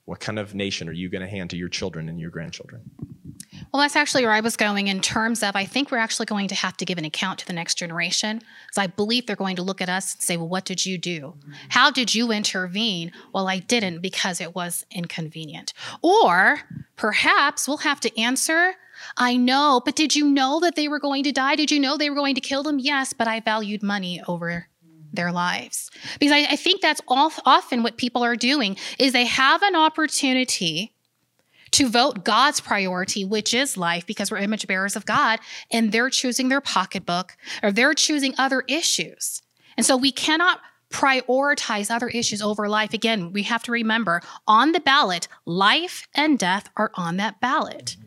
what kind of nation are you going to hand to your children and your grandchildren? Well, that's actually where I was going in terms of I think we're actually going to have to give an account to the next generation. So I believe they're going to look at us and say, well, what did you do? How did you intervene? Well, I didn't because it was inconvenient. Or perhaps we'll have to answer, I know, but did you know that they were going to die? Did you know they were going to kill them? Yes, but I valued money over their lives because I, I think that's often what people are doing is they have an opportunity to vote God's priority, which is life, because we're image bearers of God, and they're choosing their pocketbook or they're choosing other issues. And so we cannot prioritize other issues over life. Again, we have to remember on the ballot, life and death are on that ballot.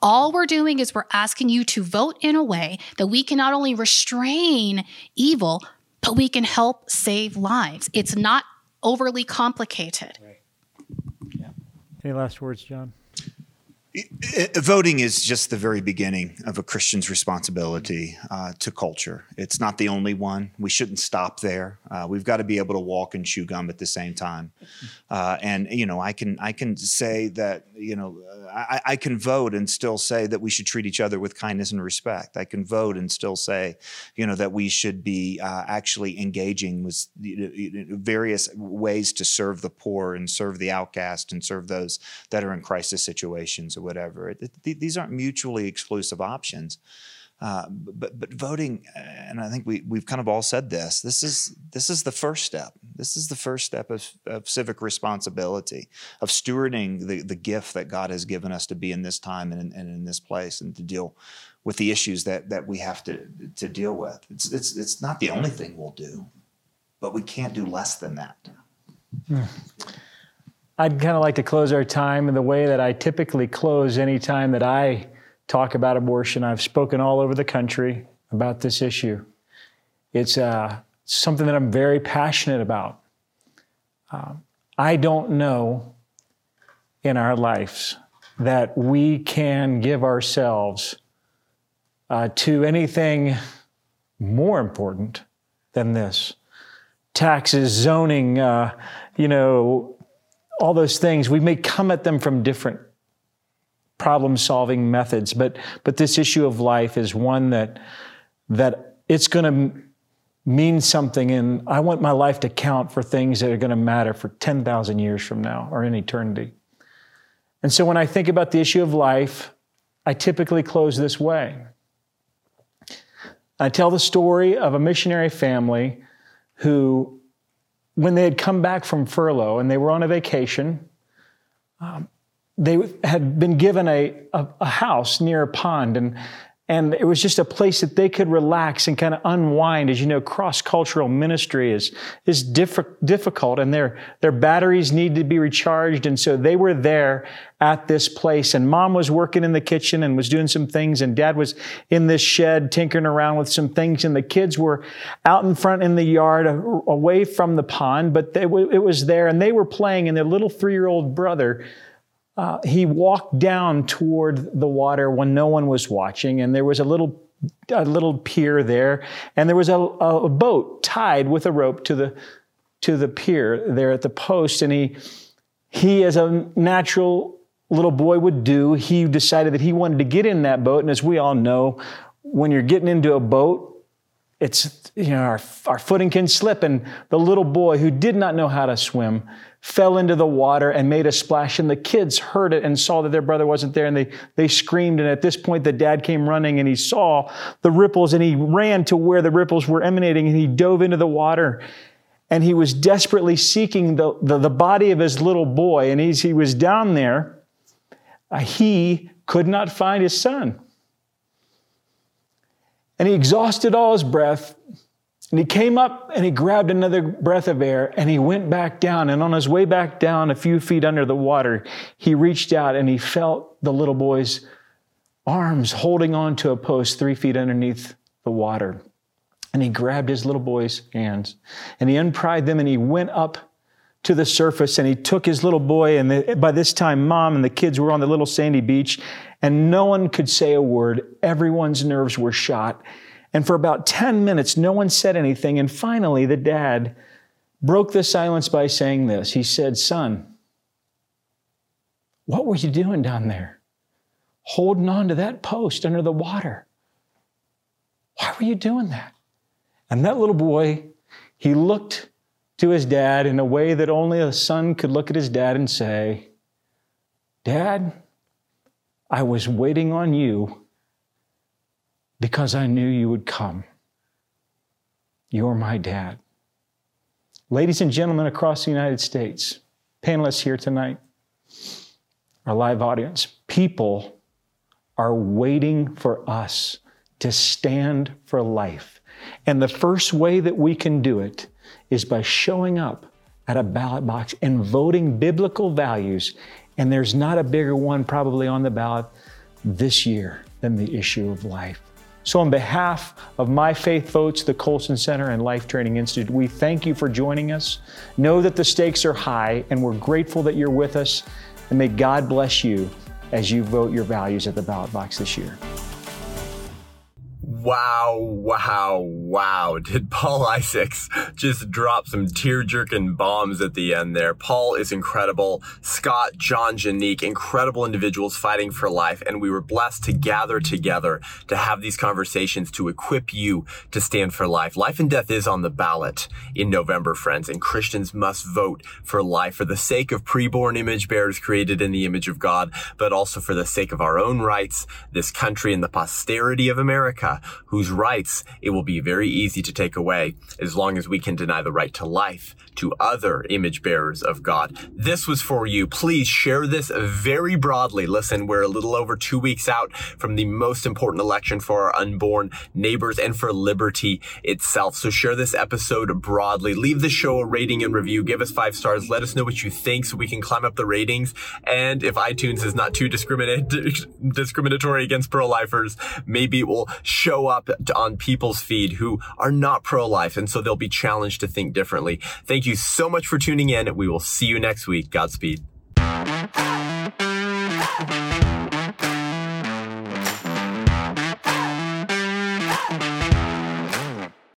All we're doing is we're asking you to vote in a way that we can not only restrain evil, but we can help save lives. It's not overly complicated. Any last words, John? Voting is just the very beginning of a Christian's responsibility uh, to culture. It's not the only one. We shouldn't stop there. Uh, we've got to be able to walk and chew gum at the same time. Uh, and you know, I can I can say that you know I, I, can vote and still say that we should treat each other with kindness and respect. I can vote and still say, you know, that we should be uh, actually engaging with various ways to serve the poor and serve the outcast and serve those that are in crisis situations whatever. These aren't mutually exclusive options. Uh, but but voting, and I think we we've kind of all said this. This is this is the first step. This is the first step of, of civic responsibility, of stewarding the the gift that God has given us to be in this time and, and in this place, and to deal with the issues that that we have to to deal with. It's it's it's not the only thing we'll do, but we can't do less than that. Hmm. I'd kind of like to close our time in the way that I typically close any time that I talk about abortion. I've spoken all over the country about this issue. It's uh, something that I'm very passionate about. Uh, I don't know in our lives that we can give ourselves uh, to anything more important than this. Taxes, zoning, uh, you know, all those things, we may come at them from different problem solving methods but but this issue of life is one that that it's going to mean something and I want my life to count for things that are going to matter for 10,000 years from now or in eternity. And so when I think about the issue of life, I typically close this way. I tell the story of a missionary family who, when they had come back from furlough and they were on a vacation, um, they had been given a, a, a, house near a pond. And and it was just a place that they could relax and kind of unwind. As you know, cross-cultural ministry is, is diff- difficult and their, their batteries need to be recharged. And so they were there at this place and mom was working in the kitchen and was doing some things and dad was in this shed tinkering around with some things and the kids were out in front in the yard away from the pond, but they, it was there and they were playing and their little three-year-old brother uh, he walked down toward the water when no one was watching, and there was a little a little pier there, and there was a, a boat tied with a rope to the to the pier there at the post, and he he as a natural little boy would do, he decided that he wanted to get in that boat, and as we all know, when you're getting into a boat, it's you know our, our footing can slip, and the little boy who did not know how to swim fell into the water and made a splash. And the kids heard it and saw that their brother wasn't there and they, they screamed. And at this point, the dad came running and he saw the ripples and he ran to where the ripples were emanating and he dove into the water. And he was desperately seeking the, the, the body of his little boy. And as he was down there, uh, he could not find his son. And he exhausted all his breath and he came up and he grabbed another breath of air and he went back down. And on his way back down, a few feet under the water, he reached out and he felt the little boy's arms holding on to a post three feet underneath the water. And he grabbed his little boy's hands and he unpried them and he went up to the surface and he took his little boy. And the, by this time, mom and the kids were on the little sandy beach and no one could say a word. Everyone's nerves were shot. And for about 10 minutes, no one said anything. And finally, the dad broke the silence by saying this. He said, Son, what were you doing down there? Holding on to that post under the water. Why were you doing that? And that little boy, he looked to his dad in a way that only a son could look at his dad and say, Dad, I was waiting on you because I knew you would come. You're my dad. Ladies and gentlemen across the United States, panelists here tonight, our live audience, people are waiting for us to stand for life. And the first way that we can do it is by showing up at a ballot box and voting biblical values. And there's not a bigger one probably on the ballot this year than the issue of life. So, on behalf of My Faith Votes, the Colson Center, and Life Training Institute, we thank you for joining us. Know that the stakes are high, and we're grateful that you're with us. And may God bless you as you vote your values at the ballot box this year. Wow, wow, wow. *laughs* Did Paul Isaacs just drop some tear jerking bombs at the end there? Paul is incredible. Scott, John, Janique, incredible individuals fighting for life. And we were blessed to gather together to have these conversations to equip you to stand for life. Life and death is on the ballot in November, friends, and Christians must vote for life for the sake of preborn image bearers created in the image of God, but also for the sake of our own rights, this country, and the posterity of America whose rights it will be very easy to take away as long as we can deny the right to life to other image bearers of God. This was for you. Please share this very broadly. Listen, we're a little over two weeks out from the most important election for our unborn neighbors and for liberty itself. So share this episode broadly. Leave the show a rating and review. Give us five stars. Let us know what you think so we can climb up the ratings. And if iTunes is not too *laughs* discriminatory against pro-lifers, maybe it will show up on people's feed who are not pro-life. And so they'll be challenged to think differently. Thank you so much for tuning in. We will see you next week. Godspeed.